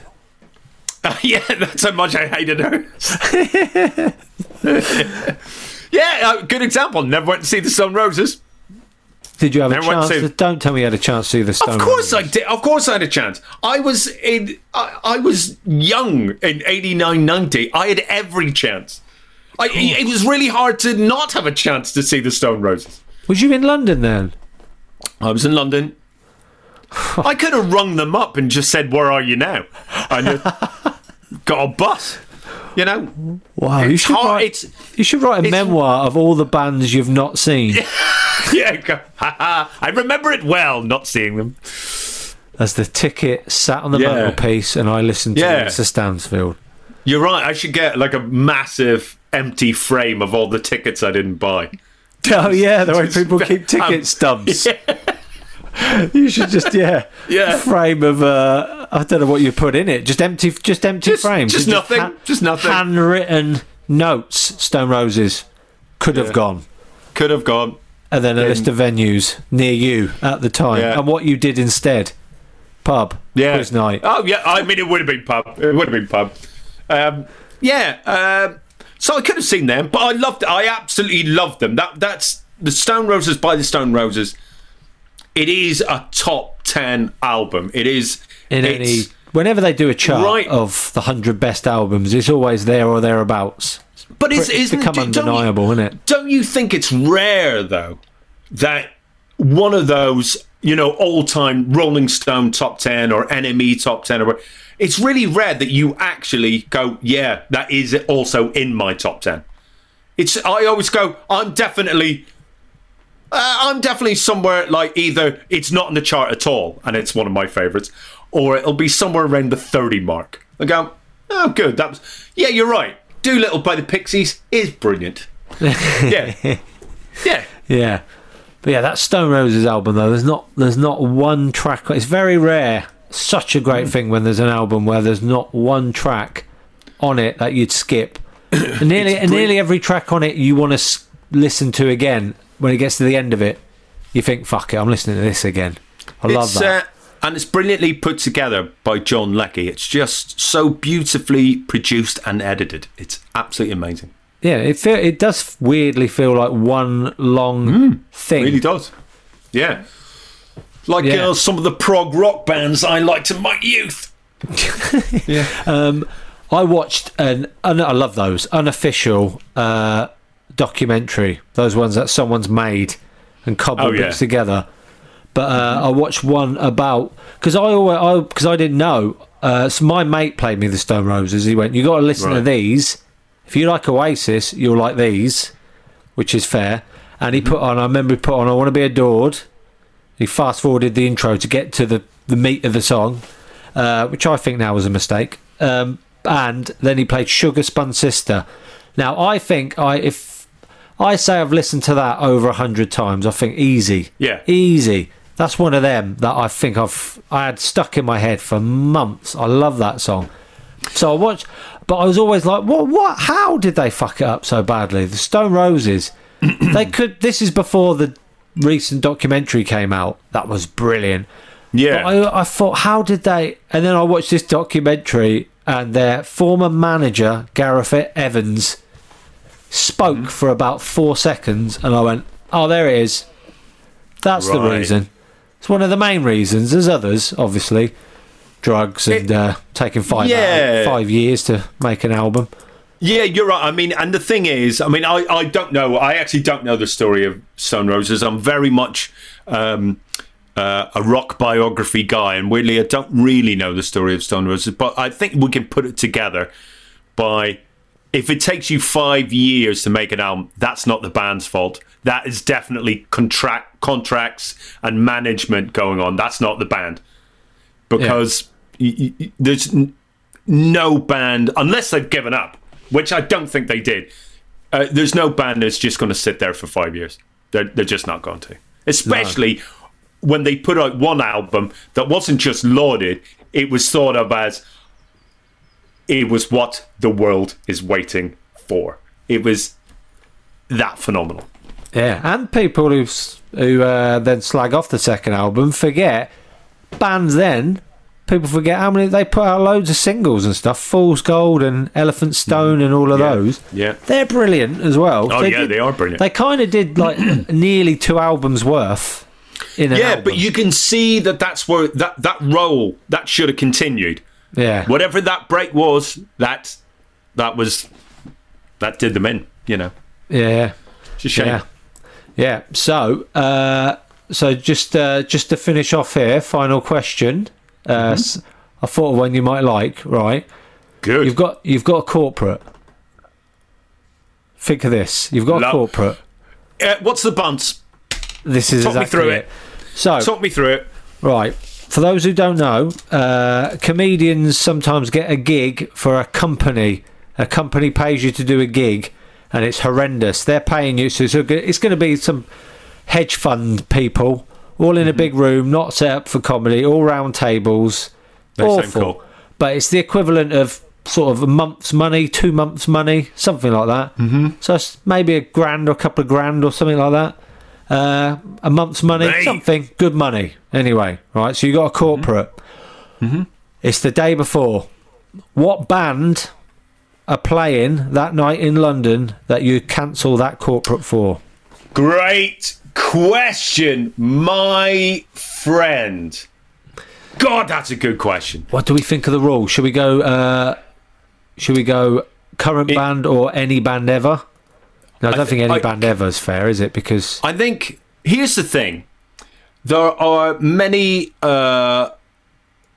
S4: yeah, that's how much I hated her. yeah, uh, good example. Never went to see the Stone Roses.
S1: Did you have a
S4: never went
S1: chance?
S4: to-
S1: don't tell me you had a chance to see the Stone. Roses?
S4: Of course
S1: Roses.
S4: I did. Of course I had a chance. I was in. I, I was young in 89, 90. I had every chance. I, it was really hard to not have a chance to see the Stone Roses.
S1: Was you in London then?
S4: I was in London. I could have rung them up and just said, "Where are you now?" And got a bus. You know,
S1: Wow, you should
S4: hard-
S1: write. you should write a memoir of all the bands you've not seen.
S4: yeah. go, "Ha, ha, I remember it well, not seeing them.
S1: As the ticket sat on the
S4: Yeah.
S1: mantelpiece, and I listened to
S4: Yeah.
S1: Mr. Stansfield.
S4: You're right. I should get like a massive empty frame of all the tickets I didn't buy.
S1: Oh yeah, the way people keep ticket stubs. You should just yeah,
S4: Yeah.
S1: frame of uh, I don't know what you put in it. Just empty, just empty
S4: Just-
S1: frames.
S4: just nothing, just nothing.
S1: Handwritten notes. Stone Roses could have gone,
S4: Could have gone.
S1: and then a list of venues near you at the time,
S4: Yeah.
S1: and what you did instead. Pub,
S4: Yeah.
S1: quiz night.
S4: Oh yeah, I mean it would have been pub. It would have been pub. Um, yeah. Um, so I could have seen them, but I loved. I absolutely loved them. That that's the Stone Roses by the Stone Roses. It is a top ten album. It is
S1: in any whenever they do a chart
S4: Right.
S1: of the hundred best albums, it's always there or thereabouts.
S4: But it's,
S1: it's become
S4: don't you-
S1: undeniable, isn't it?
S4: Don't you think it's rare though that one of those, you know, all-time Rolling Stone top ten or NME top ten or what- it's really rare that you actually go, yeah, that is also in my top ten. It's I always go, I'm definitely. Uh, I'm definitely somewhere like either it's not in the chart at all and it's one of my favourites, or it'll be somewhere around the 30 mark. I go, oh, good. That was, yeah, you're right. Doolittle by the Pixies is brilliant. yeah, yeah.
S1: Yeah, but yeah, that Stone Roses album though, there's not there's not one track. It's very rare. Such a great thing when there's an album where there's not one track on it that you'd skip. and nearly and nearly every track on it you want to s- listen to again. When it gets to the end of it, you think, "Fuck it, I'm listening to this again." I love that.
S4: Uh, and it's brilliantly put together by John Leckie. It's just so beautifully produced and edited. It's absolutely amazing.
S1: yeah, it feel, it does weirdly feel like one long thing.
S4: Hmm. Really does. Yeah. Like
S1: Yeah.
S4: uh, some of the prog rock bands I liked in my youth.
S1: Um, I watched an, un, I love those unofficial uh, documentary. Those ones that someone's made and cobbled
S4: Oh, yeah.
S1: bits together. But uh, I watched one about because I always because I, didn't know. Uh, so my mate played me the Stone Roses. He went, "You got to listen to these. If you like Oasis, you'll like these," which is fair. And he put on. I remember he put on. I want to be adored. He fast forwarded the intro to get to the the meat of the song, uh, which I think now was a mistake. Um, and then he played Sugar Spun Sister. Now I think I if I say I've listened to that over a hundred times, I think easy,
S4: Yeah.
S1: easy. That's one of them that I think I've I had stuck in my head for months. I love that song. So I watched, but I was always like, what? What? How did they fuck it up so badly? The Stone Roses. they could. This is before the recent documentary came out. That was brilliant.
S4: Yeah.
S1: But I, I thought, how did they? And then I watched this documentary, and their former manager Gareth Evans spoke
S4: Mm-hmm.
S1: for about four seconds, and I went, "Oh, there it is. That's the reason. It's one of the main reasons. There's others, obviously, drugs and
S4: It-
S1: uh, taking five
S4: Yeah.
S1: five years to make an album.
S4: Yeah, you're right. I mean, and the thing is, I mean, I, I don't know. I actually don't know the story of Stone Roses. I'm very much um, uh, a rock biography guy, and weirdly, I don't really know the story of Stone Roses. But I think we can put it together by if it takes you five years to make an album, that's not the band's fault. That is definitely contract contracts and management going on. That's not the band because y- y- there's n- no band unless they've given up, which I don't think they did. Uh, there's no band that's just going to sit there for five years. They're they're just not going to, especially when they put out one album that wasn't just lauded; it was thought of as it was what the world is waiting for. It was that phenomenal.
S1: Yeah, and people who who uh, then slag off the second album forget bands. Then people forget how many they put out loads of singles and stuff. Fool's Gold and Elephant Stone and all of those.
S4: Yeah.
S1: They're brilliant as well.
S4: Oh, yeah,
S1: did-
S4: they are brilliant.
S1: They kind of did like nearly two albums worth. In an
S4: yeah,
S1: album.
S4: but you can see that that's where that that role that should have continued.
S1: Yeah,
S4: Whatever that break was, that that was that did them in. You know,
S1: yeah,
S4: it's a shame.
S1: yeah, yeah. So, uh, so just uh, just to finish off here, final question. Uh, s I thought of one you might like. Right,
S4: Good.
S1: you've got you've got a corporate. Think of this. You've got a corporate.
S4: uh, what's the bunts?
S1: This is
S4: Talk me through
S1: it.
S4: it.
S1: So,
S4: Talk me through it.
S1: right. For those who don't know, uh, comedians sometimes get a gig for a company. A company pays you to do a gig, and it's horrendous. They're paying you, so it's going to be some hedge fund people all in a big room, not set up for comedy, all round tables.
S4: They
S1: Awful.
S4: cool.
S1: But it's the equivalent of sort of a month's money, two months' money, something like that. Mm-hmm. So it's maybe a grand or a couple of grand or something like that. Uh, a month's money,
S4: Mate.
S1: something good money. Anyway, right. So you got a corporate.
S4: Mm-hmm.
S1: It's the day before. What band are playing that night in London that you cancel that corporate for?
S4: Great question, my friend. God, that's a good question.
S1: What do we think of the rule? Should we go? Uh, should we go current
S4: It-
S1: band or any band ever? No, I don't
S4: I
S1: think any
S4: I-
S1: band ever is fair, is it? Because
S4: I think here's the thing: there are many, uh,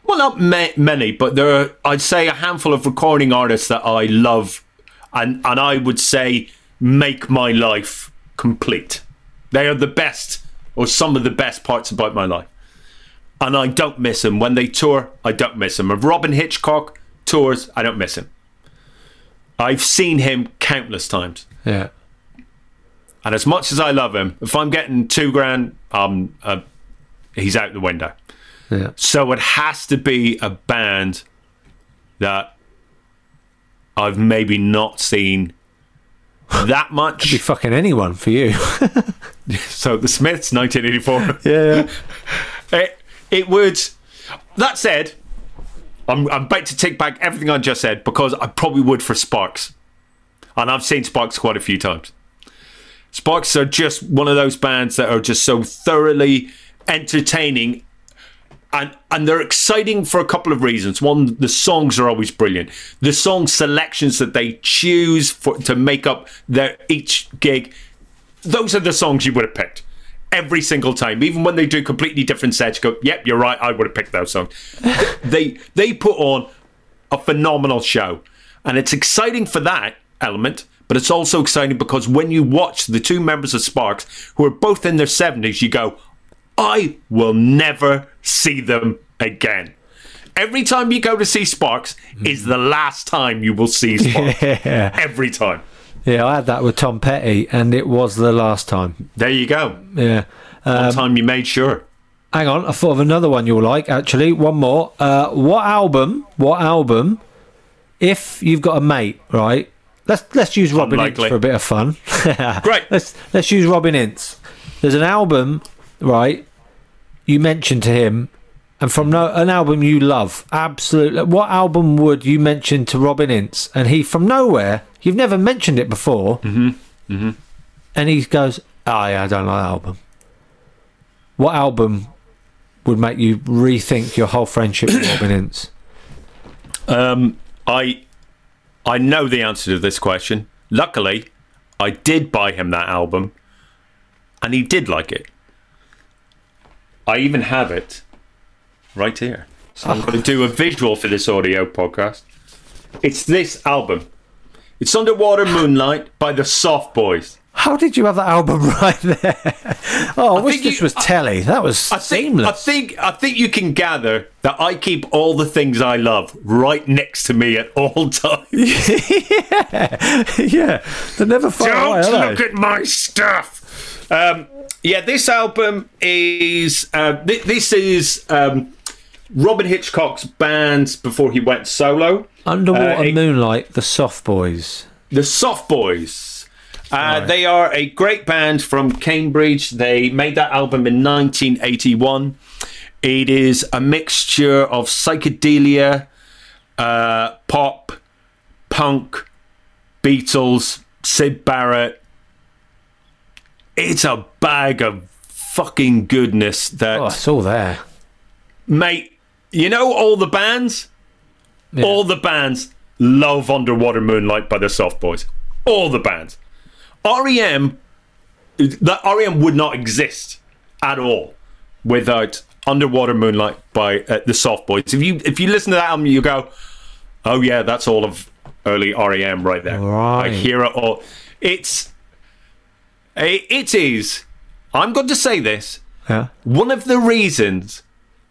S4: well, not ma- many, but there are, I'd say, a handful of recording artists that I love, and and I would say make my life complete. They are the best, or some of the best parts about my life, and I don't miss them when they tour. I don't miss them. If Robyn Hitchcock tours, I don't miss him. I've seen him countless times.
S1: yeah,
S4: And as much as I love him, if I'm getting two grand, um, uh, he's out the window.
S1: yeah.
S4: So it has to be a band that I've maybe not seen that much.
S1: Could Be fucking anyone for you.
S4: so the Smiths, 1984.
S1: yeah,
S4: it, it would. That said, I'm, I'm about to take back everything I just said because I probably would for Sparks. And I've seen Sparks quite a few times. Sparks are just one of those bands that are just so thoroughly entertaining and and they're exciting for a couple of reasons. One, the songs are always brilliant. The song selections that they choose for to make up their each gig, those are the songs you would have picked every single time. Even when they do completely different sets, you go, "Yep, you're right. I would have picked those songs." they they put on a phenomenal show, and it's exciting for that element. But it's also exciting because when you watch the two members of Sparks, who are both in their seventies, you go, I will never see them again. Every time you go to see Sparks is the last time you will see Sparks.
S1: yeah,
S4: Every time.
S1: yeah. I had that with Tom Petty, and it was the last time.
S4: There you go.
S1: Yeah.
S4: One time you made sure.
S1: Hang on, I thought of another one you'll like. Actually, one more. Uh, what album? What album? If you've got a mate, right? Let's let's use Robin Ince for a bit of fun.
S4: Great.
S1: Let's let's use Robin Ince. There's an album, right? You mentioned to him, and from no, an album you love, absolutely. What album would you mention to Robin Ince? And he, from nowhere, you've never mentioned it before, mm-hmm. Mm-hmm. and he goes, "Oh yeah, I don't like that album." What album would make you rethink your whole friendship with Robin Ince?
S4: Um, I I know the answer to this question. Luckily, I did buy him that album, and he did like it. I even have it right here. So I'm going to do a visual for this audio podcast. It's this album. It's Underwater Moonlight by the Soft Boys.
S1: How did you have that album right there? Oh, I, wish this
S4: you-
S1: was telly. That was
S4: I think,
S1: seamless.
S4: I think I think you can gather that I keep all the things I love right next to me at all times.
S1: yeah, they're never far away,
S4: Don't
S1: are
S4: look at my stuff. Um, yeah, this album is uh, th- this is um, Robyn Hitchcock's band before he went solo.
S1: Underwater
S4: Uh,
S1: Moonlight, the Soft Boys.
S4: The Soft Boys. Uh, They are a great band from Cambridge. They made that album in 1981. It is a mixture of psychedelia, uh, pop, punk, Beatles, Syd Barrett. It's a bag of fucking goodness that,
S1: Oh, it's all there.
S4: mate, you know all the bands?
S1: Yeah.
S4: All the bands love Underwater Moonlight by the Soft Boys. All the bands. REM, that REM would not exist at all without Underwater Moonlight by uh, the Soft Boys. If you if you listen to that album, you go, "Oh yeah, that's all of early REM right there."
S1: Right.
S4: I hear it all. It's it, it is. I'm going to say this
S1: Yeah.
S4: one of the reasons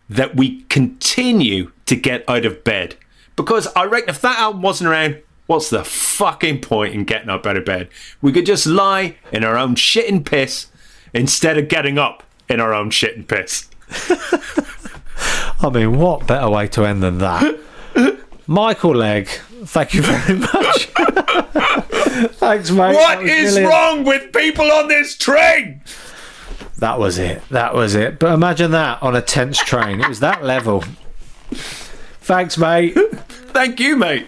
S4: that we continue to get out of bed because I reckon if that album wasn't around, What's the fucking point in getting up out of bed? We could just lie in our own shit and piss instead of getting up in our own shit and piss.
S1: I mean, what better way to end than that? Michael Legge, thank you very much. Thanks, mate.
S4: What is
S1: brilliant.
S4: wrong with people on this train?
S1: That was it. That was it. But imagine that on a tense train. It was that level. Thanks, mate.
S4: Thank you, mate.